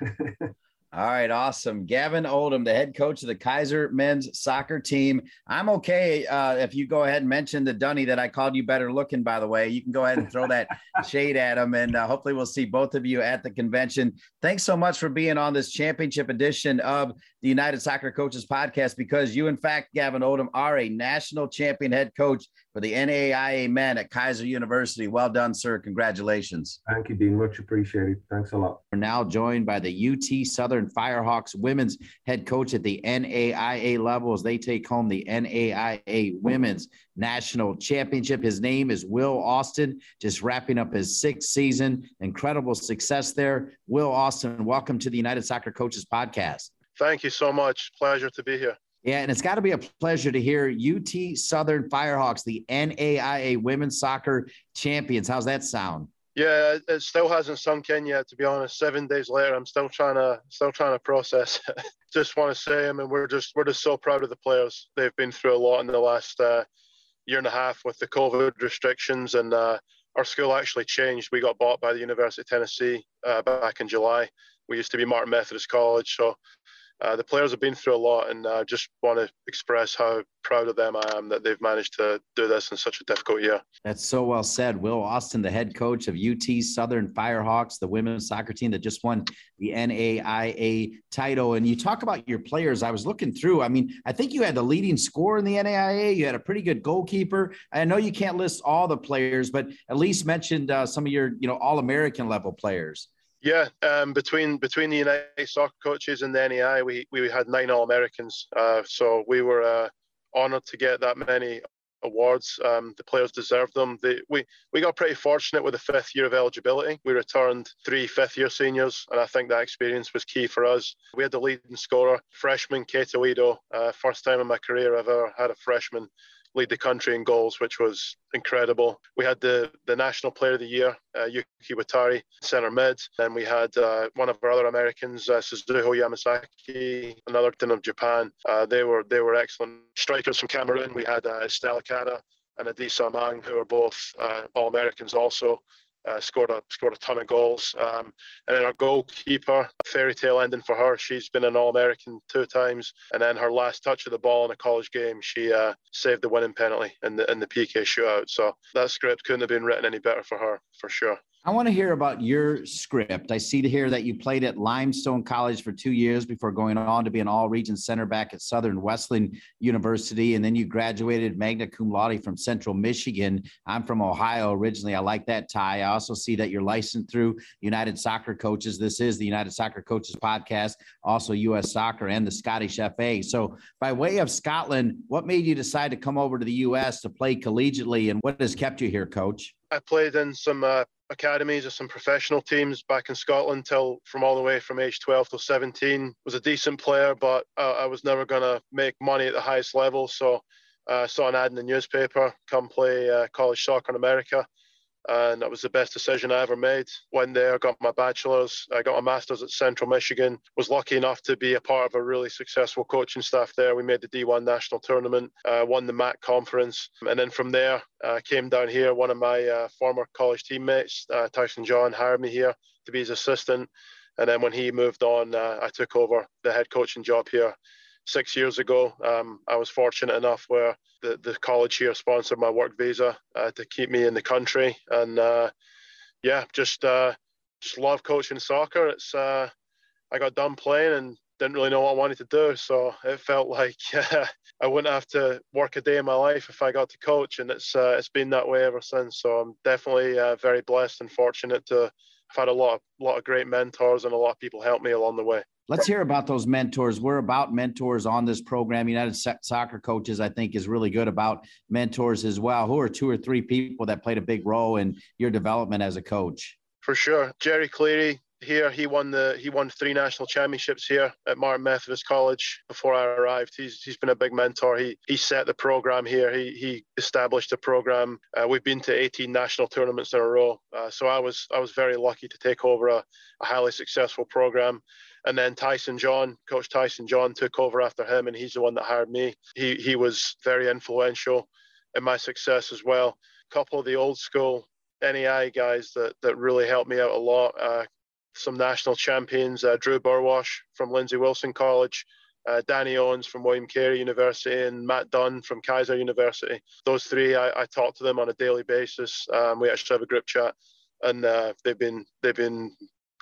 All right, awesome. Gavin Oldham, the head coach of the Keiser men's soccer team. I'm okay uh, if you go ahead and mention the Dunny that I called you better looking, by the way. You can go ahead and throw that shade at him, and uh, hopefully we'll see both of you at the convention. Thanks so much for being on this championship edition of the United Soccer Coaches podcast because you, in fact, Gavin Oldham, are a national champion head coach for the NAIA men at Keiser University. Well done, sir. Congratulations. Thank you, Dean. Much appreciated. Thanks a lot. We're now joined by the UT Southern Firehawks women's head coach at the NAIA level as they take home the NAIA women's national championship. His name is Will Austin, just wrapping up his sixth season. Incredible success there. Will Austin, welcome to the United Soccer Coaches podcast. Thank you so much. Pleasure to be here. Yeah, and it's got to be a pleasure to hear UT Southern Firehawks, the NAIA women's soccer champions. How's that sound? Yeah, it still hasn't sunk in yet. To be honest, seven days later, I'm still trying to still trying to process. just want to say, I mean, we're just we're just so proud of the players. They've been through a lot in the last uh, year and a half with the COVID restrictions, and uh, our school actually changed. We got bought by the University of Tennessee uh, back in July. We used to be Martin Methodist College, so uh, the players have been through a lot, and I just want to express how proud of them I am that they've managed to do this in such a difficult year. That's so well said. Will Austin, the head coach of UT Southern Firehawks, the women's soccer team that just won the NAIA title. And you talk about your players. I was looking through. I mean, I think you had the leading scorer in the NAIA. You had a pretty good goalkeeper. I know you can't list all the players, but at least mentioned uh, some of your, you know, all American level players. Yeah, um, between between the United soccer coaches and the NEI, we we had nine All Americans. Uh, so we were uh, honoured to get that many awards. Um, the players deserved them. We we got pretty fortunate with the fifth year of eligibility. We returned three fifth year seniors, and I think that experience was key for us. We had the leading scorer, freshman Kate Oviedo, uh, first time in my career I've ever had a freshman lead the country in goals, which was incredible. We had the the National Player of the Year, uh, Yuki Watari, center mid. Then we had uh, one of our other Americans, uh, Suzuho Yamasaki, another team of Japan. Uh, they were they were excellent strikers from Cameroon. We had uh, Stella Kada and Adisa Mang, who are both uh, All Americans also uh, scored a scored a ton of goals. Um, and then our goalkeeper, fairy tale ending for her. She's been an All American two times, and then her last touch of the ball in a college game, she uh, saved the winning penalty in the in the PK shootout. So that script couldn't have been written any better for her, for sure. I want to hear about your script. I see here that you played at Limestone College for two years before going on to be an all region center back at Southern Wesleyan University. And then you graduated magna cum laude from Central Michigan. I'm from Ohio originally. I like that tie. I also see that you're licensed through United Soccer Coaches. This is the United Soccer Coaches podcast, also U.S. Soccer and the Scottish FA. So, by way of Scotland, what made you decide to come over to the U.S. to play collegiately and what has kept you here, coach? I played in some uh, academies of some professional teams back in Scotland till from all the way from age 12 to 17. Was a decent player, but uh, I was never going to make money at the highest level. So I uh, saw an ad in the newspaper, come play uh, college soccer in America and that was the best decision I ever made. Went there, got my bachelor's, I got a master's at Central Michigan. Was lucky enough to be a part of a really successful coaching staff there. We made the D1 national tournament, uh, won the MAC conference, and then from there, uh, came down here. One of my uh, former college teammates, uh, Tyson John, hired me here to be his assistant. And then when he moved on, uh, I took over the head coaching job here six years ago. Um, I was fortunate enough where the, the college here sponsored my work visa uh, to keep me in the country, and uh, yeah, just uh, just love coaching soccer. It's uh, I got done playing and didn't really know what I wanted to do, so it felt like I wouldn't have to work a day in my life if I got to coach, and it's uh, it's been that way ever since. So I'm definitely uh, very blessed and fortunate to have had a lot of lot of great mentors and a lot of people help me along the way. Let's hear about those mentors. We're about mentors on this program. United Soccer Coaches, I think, is really good about mentors as well. Who are two or three people that played a big role in your development as a coach? For sure. Jerry Cleary, here. He won the he won three national championships here at Martin Methodist College before I arrived. He's he's been a big mentor. He he set the program here. He he established the program. Uh, we've been to 18 national tournaments in a row. Uh, so I was I was very lucky to take over a, a highly successful program. And then Tyson John, Coach Tyson John, took over after him, and he's the one that hired me. He he was very influential in my success as well. A couple of the old school NAI guys that that really helped me out a lot. Uh, some national champions, uh, Drew Burwash from Lindsey Wilson College, uh, Danny Owens from William Carey University, and Matt Dunn from Keiser University. Those three, I, I talk to them on a daily basis. Um, we actually have a group chat, and uh, they've been they've been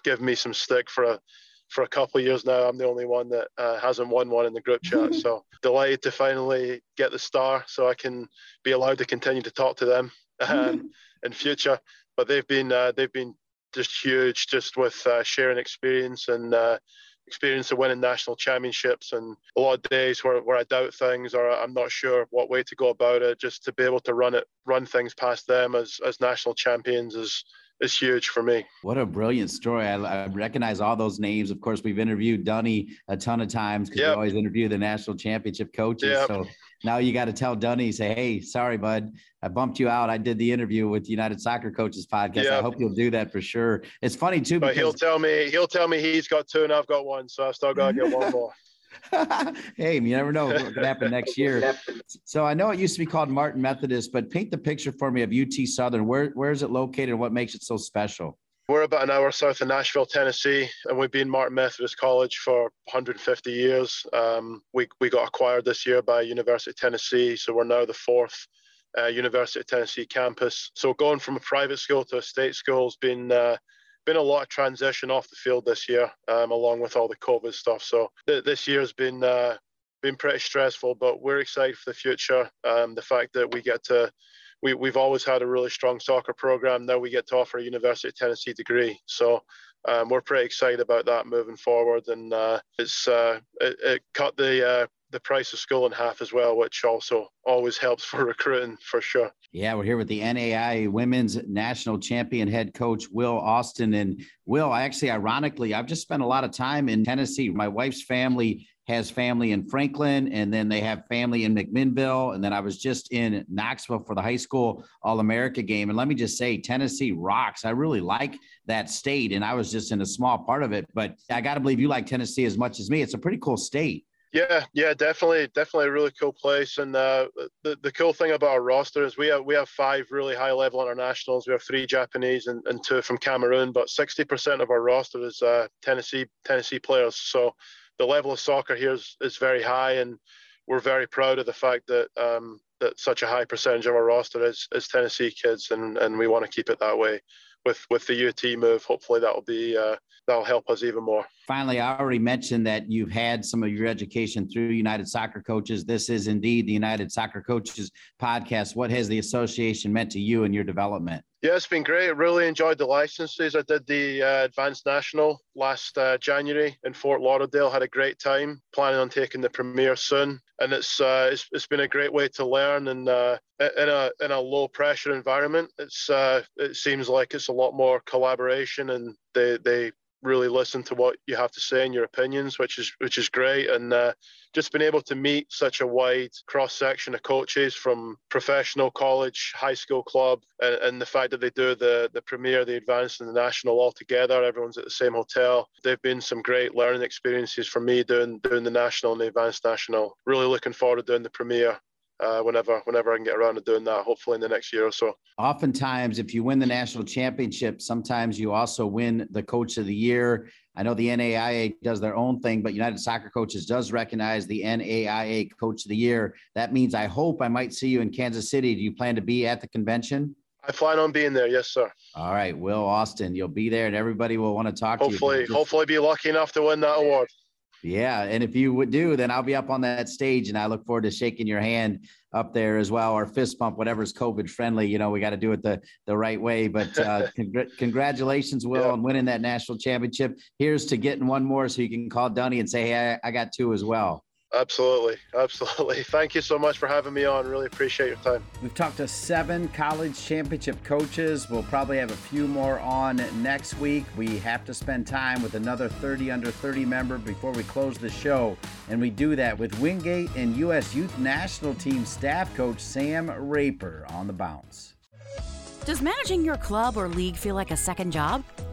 giving me some stick for a for a couple of years now. I'm the only one that uh, hasn't won one in the group chat. so delighted to finally get the star, so I can be allowed to continue to talk to them um, in future. But they've been uh, they've been just huge, just with uh, sharing experience and uh, experience of winning national championships and a lot of days where, where I doubt things or I'm not sure what way to go about it. Just to be able to run it, run things past them as as national champions is is huge for me. What a brilliant story. I, I, recognize all those names. Of course, we've interviewed Dunny a ton of times because yep. we always interview the national championship coaches. Yep. So now you got to tell Dunny, say, hey, sorry, bud. I bumped you out. I did the interview with the United Soccer Coaches podcast. Yep. I hope you'll do that for sure. It's funny too. But he'll tell me, he'll tell me he's got two and I've got one. So I still got to get one more. hey, you never know what could happen next year. So I know it used to be called Martin Methodist, but paint the picture for me of UT Southern. Where where is it located what makes it so special? We're about an hour south of Nashville, Tennessee, and we've been Martin Methodist College for 150 years. Um, we, we got acquired this year by University of Tennessee, so we're now the fourth uh, University of Tennessee campus. So going from a private school to a state school has been uh, been a lot of transition off the field this year, um, along with all the COVID stuff. So th- this year's been uh, been pretty stressful, but we're excited for the future. Um, the fact that we get to we, we've always had a really strong soccer program. Now we get to offer a University of Tennessee degree. So um, we're pretty excited about that moving forward. And uh, it's uh, it, it, cut the uh, the price of school in half as well, which also always helps for recruiting for sure. Yeah, we're here with the NAI Women's National Champion head coach Will Austin. And Will, actually, ironically, I've just spent a lot of time in Tennessee. My wife's family has family in Franklin, and then they have family in McMinnville. And then I was just in Knoxville for the high school All America game. And let me just say, Tennessee rocks. I really like that state, and I was just in a small part of it. But I got to believe you like Tennessee as much as me. It's a pretty cool state. Yeah, yeah, definitely, definitely a really cool place. And uh, the the cool thing about our roster is we have we have five really high level internationals. We have three Japanese and, and two from Cameroon, but sixty percent of our roster is uh, Tennessee Tennessee players. So the level of soccer here is, is very high, and we're very proud of the fact that um, that such a high percentage of our roster is, is Tennessee kids, and, and we want to keep it that way. With with the UT move, hopefully that'll be uh, that'll help us even more. Finally, I already mentioned that you've had some of your education through United Soccer Coaches. This is indeed the United Soccer Coaches podcast. What has the association meant to you and your development? Yeah, it's been great. Really enjoyed the licenses. I did the uh, Advanced National last uh, January in Fort Lauderdale. Had a great time. Planning on taking the Premier soon, and it's uh, it's, it's been a great way to learn and uh, in a in a low pressure environment. It's uh, it seems like it's a lot more collaboration, and they they really listen to what you have to say and your opinions, which is which is great. And uh, just being able to meet such a wide cross section of coaches from professional, college, high school, club, and, and, the fact that they do the the premier, the advanced, and the national all together. Everyone's at the same hotel. They've been some great learning experiences for me doing doing the national and the advanced national. Really looking forward to doing the premier uh, whenever whenever I can get around to doing that. Hopefully in the next year or so. Oftentimes, if you win the national championship, sometimes you also win the coach of the year. I know the NAIA does their own thing, but United Soccer Coaches does recognize the NAIA Coach of the Year. That means I hope I might see you in Kansas City. Do you plan to be at the convention? I plan on being there. Yes, sir. All right, Will Austin, you'll be there, and everybody will want to talk hopefully, to you. Hopefully, hopefully, be lucky enough to win that award. Yeah, and if you would do, then I'll be up on that stage, and I look forward to shaking your hand up there as well, or fist bump, whatever's COVID friendly. You know, we got to do it the the right way. But uh, congr- congratulations, Will, yeah. on winning that national championship. Here's to getting one more, so you can call Dunny and say, "Hey, I, I got two as well." Absolutely. Absolutely. Thank you so much for having me on. Really appreciate your time. We've talked to seven college championship coaches. We'll probably have a few more on next week. We have to spend time with another 30 under 30 member before we close the show. And we do that with Wingate and U.S. Youth National Team staff coach Sam Raper on the bounce. Does managing your club or league feel like a second job?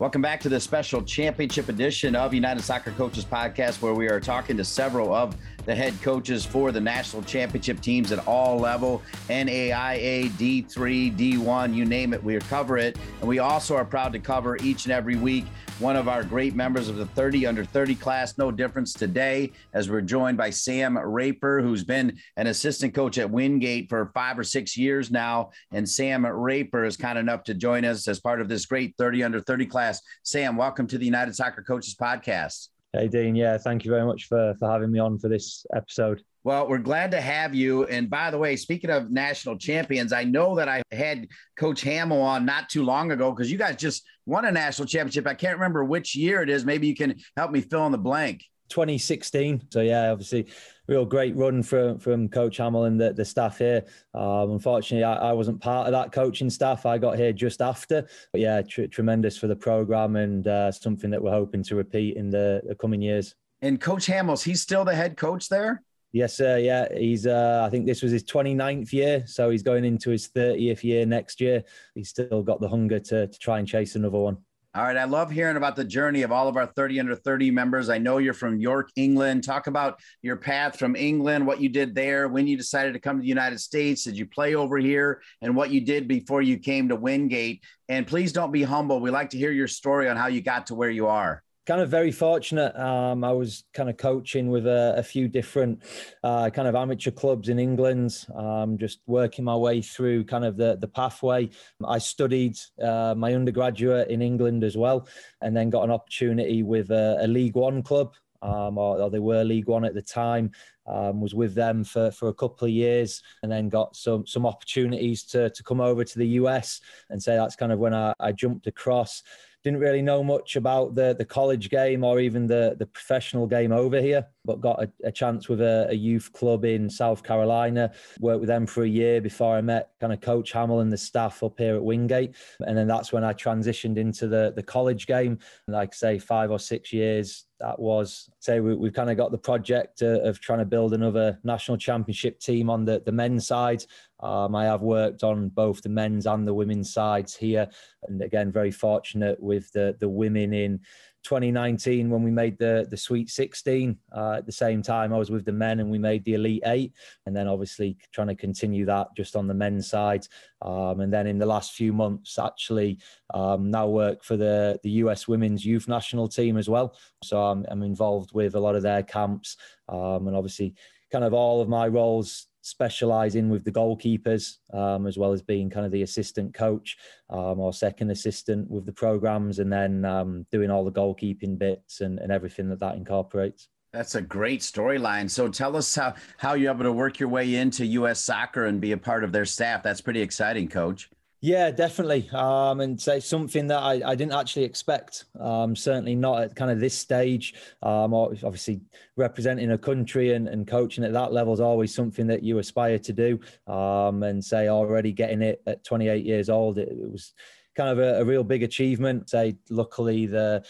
Welcome back to the special championship edition of United Soccer Coaches Podcast, where we are talking to several of the head coaches for the national championship teams at all level NAIA, D3, D1, you name it, we cover it. And we also are proud to cover each and every week one of our great members of the 30 under 30 class. No difference today, as we're joined by Sam Raper, who's been an assistant coach at Wingate for five or six years now. And Sam Raper is kind enough to join us as part of this great 30 under 30 class. Sam, welcome to the United Soccer Coaches Podcast. Hey, Dean. Yeah, thank you very much for, for having me on for this episode. Well, we're glad to have you. And by the way, speaking of national champions, I know that I had Coach Hamill on not too long ago because you guys just won a national championship. I can't remember which year it is. Maybe you can help me fill in the blank. 2016. So yeah, obviously, real great run from from Coach Hamill and the, the staff here. Um, unfortunately, I, I, wasn't part of that coaching staff. I got here just after. But yeah, tr- tremendous for the program and uh, something that we're hoping to repeat in the, the coming years. And Coach Hamill's, he's still the head coach there. Yes, sir. Yeah, he's. Uh, I think this was his 29th year, so he's going into his 30th year next year. He's still got the hunger to, to try and chase another one. All right. I love hearing about the journey of all of our 30 under 30 members. I know you're from York, England. Talk about your path from England, what you did there, when you decided to come to the United States. Did you play over here? And what you did before you came to Wingate. And please don't be humble. We like to hear your story on how you got to where you are kind of very fortunate. Um, I was kind of coaching with a, a few different uh, kind of amateur clubs in England, um, just working my way through kind of the, the pathway. I studied uh, my undergraduate in England as well, and then got an opportunity with a, a League One club. Um, or, or, they were League One at the time. Um, was with them for, for a couple of years, and then got some some opportunities to to come over to the US. And say that's kind of when I, I jumped across didn't really know much about the the college game or even the the professional game over here but got a, a chance with a, a, youth club in south carolina worked with them for a year before i met kind of coach hamill and the staff up here at wingate. And then that's when i transitioned into the the college game. Like say five or six years that was say we, have kind of got the project uh, of trying to build another national championship team on the, the men's side. Um, I have worked on both the men's and the women's sides here, and again, very fortunate with the the women in 2019 when we made the the Sweet 16. Uh, at the same time, I was with the men and we made the Elite Eight, and then obviously trying to continue that just on the men's side. Um, and then in the last few months, actually um, now work for the the US Women's Youth National Team as well. So I'm, I'm involved with a lot of their camps, um, and obviously kind of all of my roles specialising with the goalkeepers um, as well as being kind of the assistant coach um, or second assistant with the programs and then um, doing all the goalkeeping bits and, and everything that that incorporates. That's a great storyline. So tell us how how you're able to work your way into us soccer and be a part of their staff. That's pretty exciting coach yeah, definitely. Um, and say something that I, I didn't actually expect. Um, certainly not at kind of this stage. Um, obviously, representing a country and, and coaching at that level is always something that you aspire to do. Um, and say already getting it at 28 years old, it, it was kind of a, a, real big achievement. Say, luckily the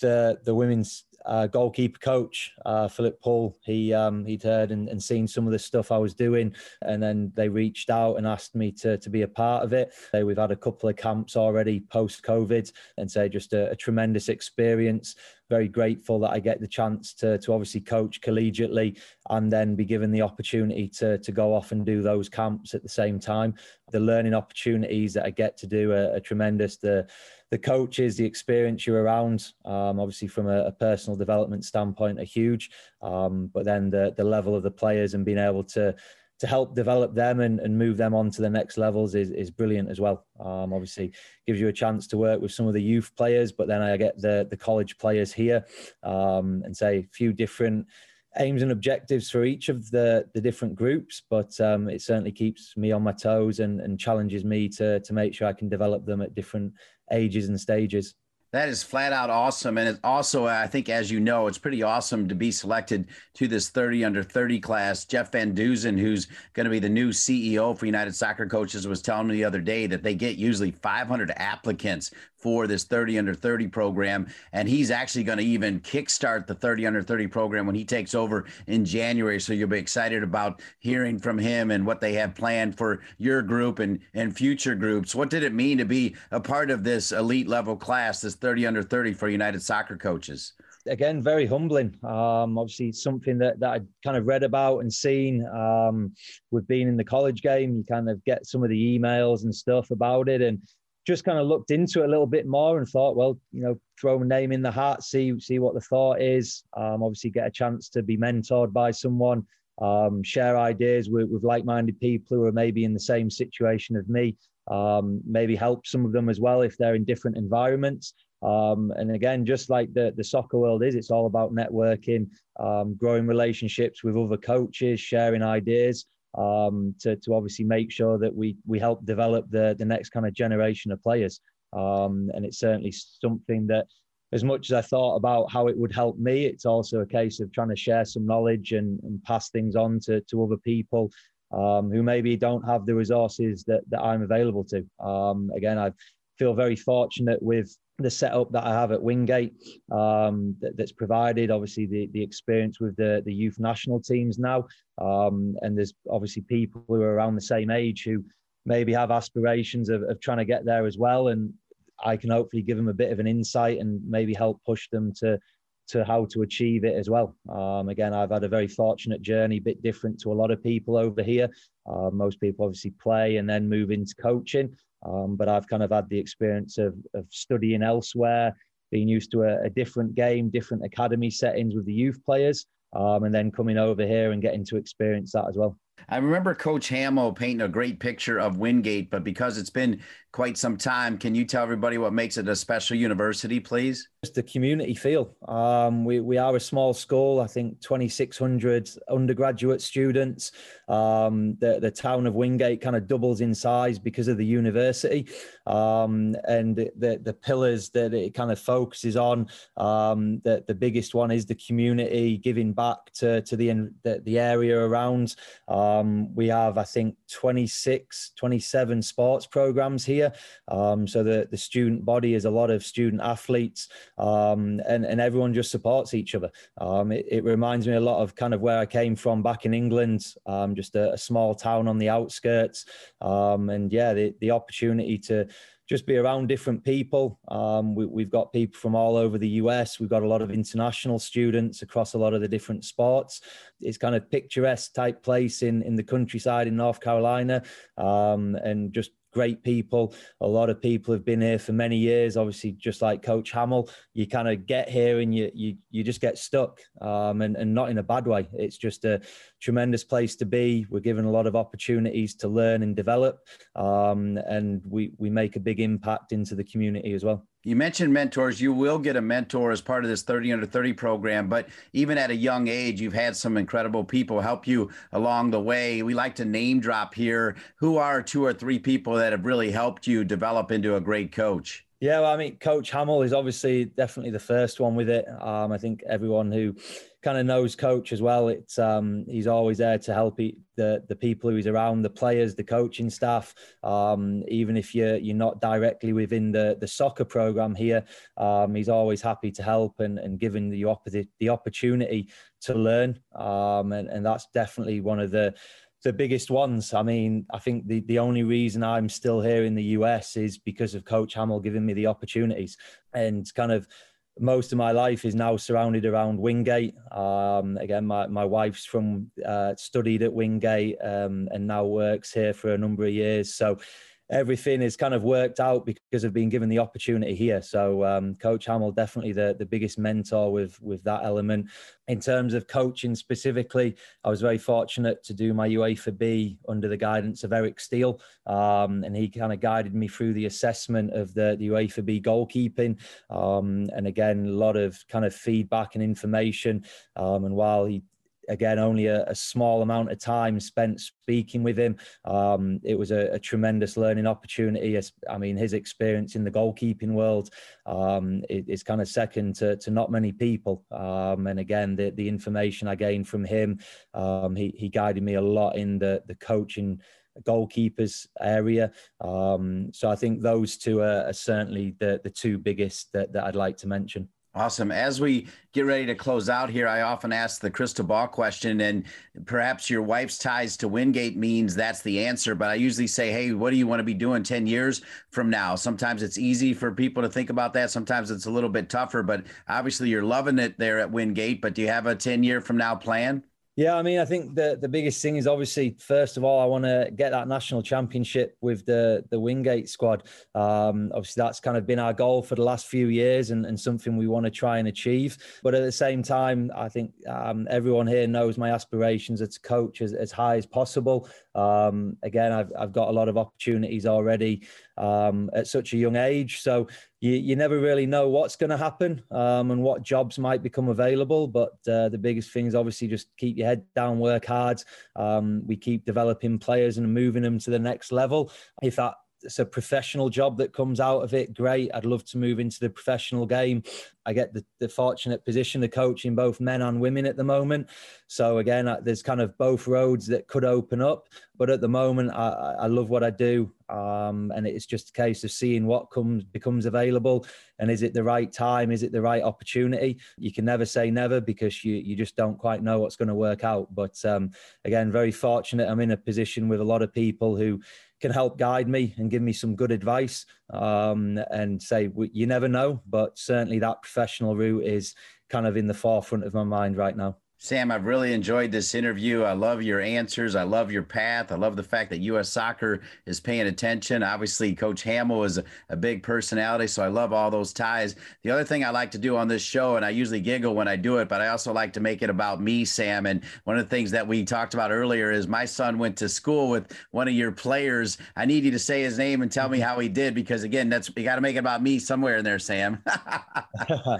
the the women's uh, goalkeeper coach, uh, Philip Paul. He um, he'd heard and, and, seen some of the stuff I was doing, and then they reached out and asked me to to be a part of it. Uh, we've had a couple of camps already post COVID, and say just a, a, tremendous experience. Very grateful that I get the chance to to obviously coach collegiately, and then be given the opportunity to to go off and do those camps at the same time. The learning opportunities that I get to do are, are tremendous. The the coaches, the experience you're around, um, obviously from a, a, personal development standpoint, are huge. Um, but then the the level of the players and being able to to help develop them and, and move them on to the next levels is, is brilliant as well. Um, obviously, gives you a chance to work with some of the youth players, but then I get the the college players here um, and say a few different aims and objectives for each of the the different groups but um, it certainly keeps me on my toes and, and challenges me to to make sure I can develop them at different ages and stages. That is flat out awesome. And it's also, I think, as you know, it's pretty awesome to be selected to this 30 under 30 class. Jeff Van Duzen, who's going to be the new CEO for United Soccer Coaches, was telling me the other day that they get usually 500 applicants for this 30 under 30 program. And he's actually going to even kickstart the 30 under 30 program when he takes over in January. So you'll be excited about hearing from him and what they have planned for your group and, and future groups. What did it mean to be a part of this elite level class, this 30 under 30 for United Soccer Coaches? again very humbling um obviously something that, that i kind of read about and seen um with being in the college game you kind of get some of the emails and stuff about it and just kind of looked into it a little bit more and thought, well, you know, throw a name in the hat, see see what the thought is. Um, obviously, get a chance to be mentored by someone, um, share ideas with, with like-minded people who are maybe in the same situation as me. Um, maybe help some of them as well if they're in different environments. Um, and again, just like the, the soccer world is, it's all about networking, um, growing relationships with other coaches, sharing ideas um, to, to obviously make sure that we we help develop the the next kind of generation of players. Um, and it's certainly something that, as much as I thought about how it would help me, it's also a case of trying to share some knowledge and, and pass things on to, to other people um, who maybe don't have the resources that, that I'm available to. Um, again, I feel very fortunate with the setup that I have at Wingate um, that, that's provided. Obviously, the the experience with the the youth national teams now, um, and there's obviously people who are around the same age who maybe have aspirations of, of trying to get there as well, and I can hopefully give them a bit of an insight and maybe help push them to to how to achieve it as well. Um, again, I've had a very fortunate journey, a bit different to a lot of people over here. Uh, most people obviously play and then move into coaching. Um, but I've kind of had the experience of, of studying elsewhere, being used to a, a different game, different academy settings with the youth players, um, and then coming over here and getting to experience that as well. I remember Coach Hamill painting a great picture of Wingate, but because it's been quite some time, can you tell everybody what makes it a special university, please? Just the community feel. Um, we, we are a small school, I think 2,600 undergraduate students. Um, the, the town of Wingate kind of doubles in size because of the university. Um, and the, the pillars that it kind of focuses on, um, the, the biggest one is the community, giving back to, to the, the, the area around. Um, we have, I think, 26, 27 sports programs here. Um, so the, the student body is a lot of student athletes um, and, and everyone just supports each other. Um, it, it, reminds me a lot of kind of where I came from back in England, um, just a, a, small town on the outskirts. Um, and yeah, the, the opportunity to just be around different people. Um, we, have got people from all over the US. We've got a lot of international students across a lot of the different sports. It's kind of picturesque type place in in the countryside in North Carolina, um, and just great people. A lot of people have been here for many years. Obviously, just like Coach Hamill, you kind of get here and you you you just get stuck, um, and and not in a bad way. It's just a tremendous place to be. We're given a lot of opportunities to learn and develop, um, and we we make a big impact into the community as well. You mentioned mentors. You will get a mentor as part of this 30 under 30 program, but even at a young age, you've had some incredible people help you along the way. We like to name drop here. Who are two or three people that have really helped you develop into a great coach? Yeah, well, I mean, Coach Hamill is obviously definitely the first one with it. Um, I think everyone who kind of knows Coach as well, it's um, he's always there to help he, the the people who he's around, the players, the coaching staff. Um, even if you're you're not directly within the the soccer program here, um, he's always happy to help and and giving the the opportunity to learn. Um, and and that's definitely one of the the biggest ones. I mean, I think the, the only reason I'm still here in the US is because of Coach Hamill giving me the opportunities and kind of most of my life is now surrounded around Wingate. Um, again, my, my wife's from uh, studied at Wingate um, and now works here for a number of years. So everything is kind of worked out because of being given the opportunity here. So um, Coach Hamill definitely the the biggest mentor with with that element. In terms of coaching specifically, I was very fortunate to do my UEFA B under the guidance of Eric Steele, um, and he kind of guided me through the assessment of the, the UEFA B goalkeeping. Um, and again, a lot of kind of feedback and information. Um, and while he again, only a, a, small amount of time spent speaking with him. Um, it was a, a, tremendous learning opportunity. I mean, his experience in the goalkeeping world um, is kind of second to, to not many people. Um, and again, the, the information I gained from him, um, he, he guided me a lot in the, the coaching goalkeepers area. Um, so I think those two are, are certainly the, the two biggest that, that I'd like to mention. Awesome. As we get ready to close out here, I often ask the crystal ball question, and perhaps your wife's ties to Wingate means that's the answer. But I usually say, hey, what do you want to be doing 10 years from now? Sometimes it's easy for people to think about that. Sometimes it's a little bit tougher, but obviously you're loving it there at Wingate. But do you have a 10 year from now plan? Yeah, I mean, I think the the biggest thing is obviously first of all, I want to get that national championship with the the Wingate squad. Um, obviously, that's kind of been our goal for the last few years, and, and something we want to try and achieve. But at the same time, I think um, everyone here knows my aspirations as a coach as, as high as possible. Um, again, I've I've got a lot of opportunities already um, at such a young age, so you, you never really know what's going to happen um, and what jobs might become available. But uh, the biggest thing is obviously just keep your head down, work hard. Um, we keep developing players and moving them to the next level. If that it's a professional job that comes out of it. Great. I'd love to move into the professional game. I get the, the fortunate position of coaching both men and women at the moment. So again, there's kind of both roads that could open up. But at the moment, I, I love what I do, um, and it's just a case of seeing what comes becomes available, and is it the right time? Is it the right opportunity? You can never say never because you you just don't quite know what's going to work out. But um, again, very fortunate. I'm in a position with a lot of people who can help guide me and give me some good advice um, and say you never know but certainly that professional route is kind of in the forefront of my mind right now Sam, I've really enjoyed this interview. I love your answers. I love your path. I love the fact that U.S. soccer is paying attention. Obviously, Coach Hamill is a, a, big personality, so I love all those ties. The other thing I like to do on this show, and I usually giggle when I do it, but I also like to make it about me, Sam. And one of the things that we talked about earlier is my son went to school with one of your players. I need you to say his name and tell me mm-hmm. how he did, because again, that's you got to make it about me somewhere in there, Sam.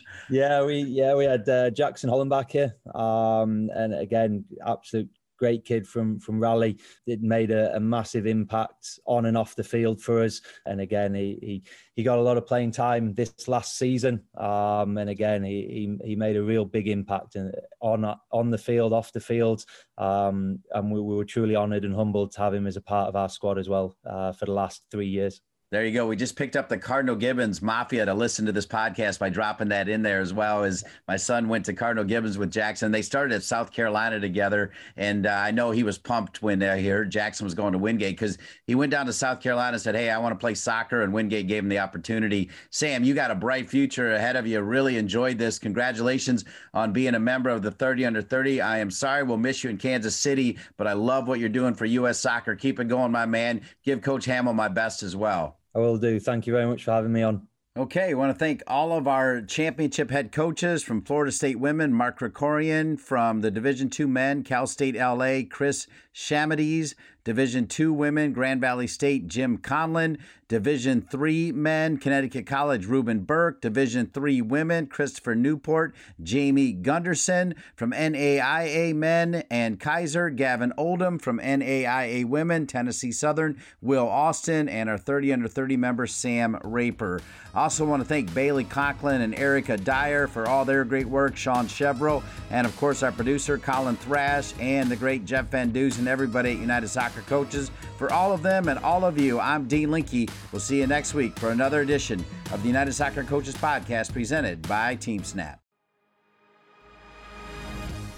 yeah, we yeah we had uh, Jackson Hollenbach here, um, and again, absolute great kid from from Raleigh. It made a, a, massive impact on and off the field for us. And again, he he, he got a lot of playing time this last season. Um, and again, he, he, he made a real big impact in, on on the field, off the field. Um, and we, we, were truly honoured and humbled to have him as a part of our squad as well uh, for the last three years. There you go. We just picked up the Cardinal Gibbons Mafia to listen to this podcast by dropping that in there as well. As my son went to Cardinal Gibbons with Jackson, they started at South Carolina together, and uh, I know he was pumped when uh, he heard Jackson was going to Wingate because he went down to South Carolina and said, "Hey, I want to play soccer," and Wingate gave him the opportunity. Sam, you got a bright future ahead of you. Really enjoyed this. Congratulations on being a member of the 30 under 30. I am sorry we'll miss you in Kansas City, but I love what you're doing for U.S. Soccer. Keep it going, my man. Give Coach Hamill my best as well. I will do. Thank you very much for having me on. Okay, I want to thank all of our championship head coaches from Florida State women, Mark Krikorian from the Division Two men, Cal State LA, Chris Chamides, Division Two women, Grand Valley State, Jim Conlin. Division Three men, Connecticut College, Ruben Burke, Division Three women, Christopher Newport, Jamie Gunderson from NAIA men, and Keiser, Gavin Oldham from NAIA women, Tennessee Southern, Will Austin, and our 30 under 30 member, Sam Raper. I also want to thank Bailey Conklin and Erica Dyer for all their great work, Sean Chevrolet, and of course our producer, Colin Thrash, and the great Jeff Van Dusen, everybody at United Soccer Coaches. For all of them and all of you, I'm Dean Linke. We'll see you next week for another edition of the United Soccer Coaches Podcast presented by TeamSnap.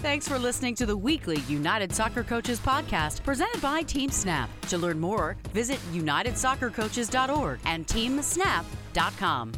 Thanks for listening to the weekly United Soccer Coaches podcast presented by TeamSnap. To learn more, visit unitedsoccercoaches.org and teamsnap.com.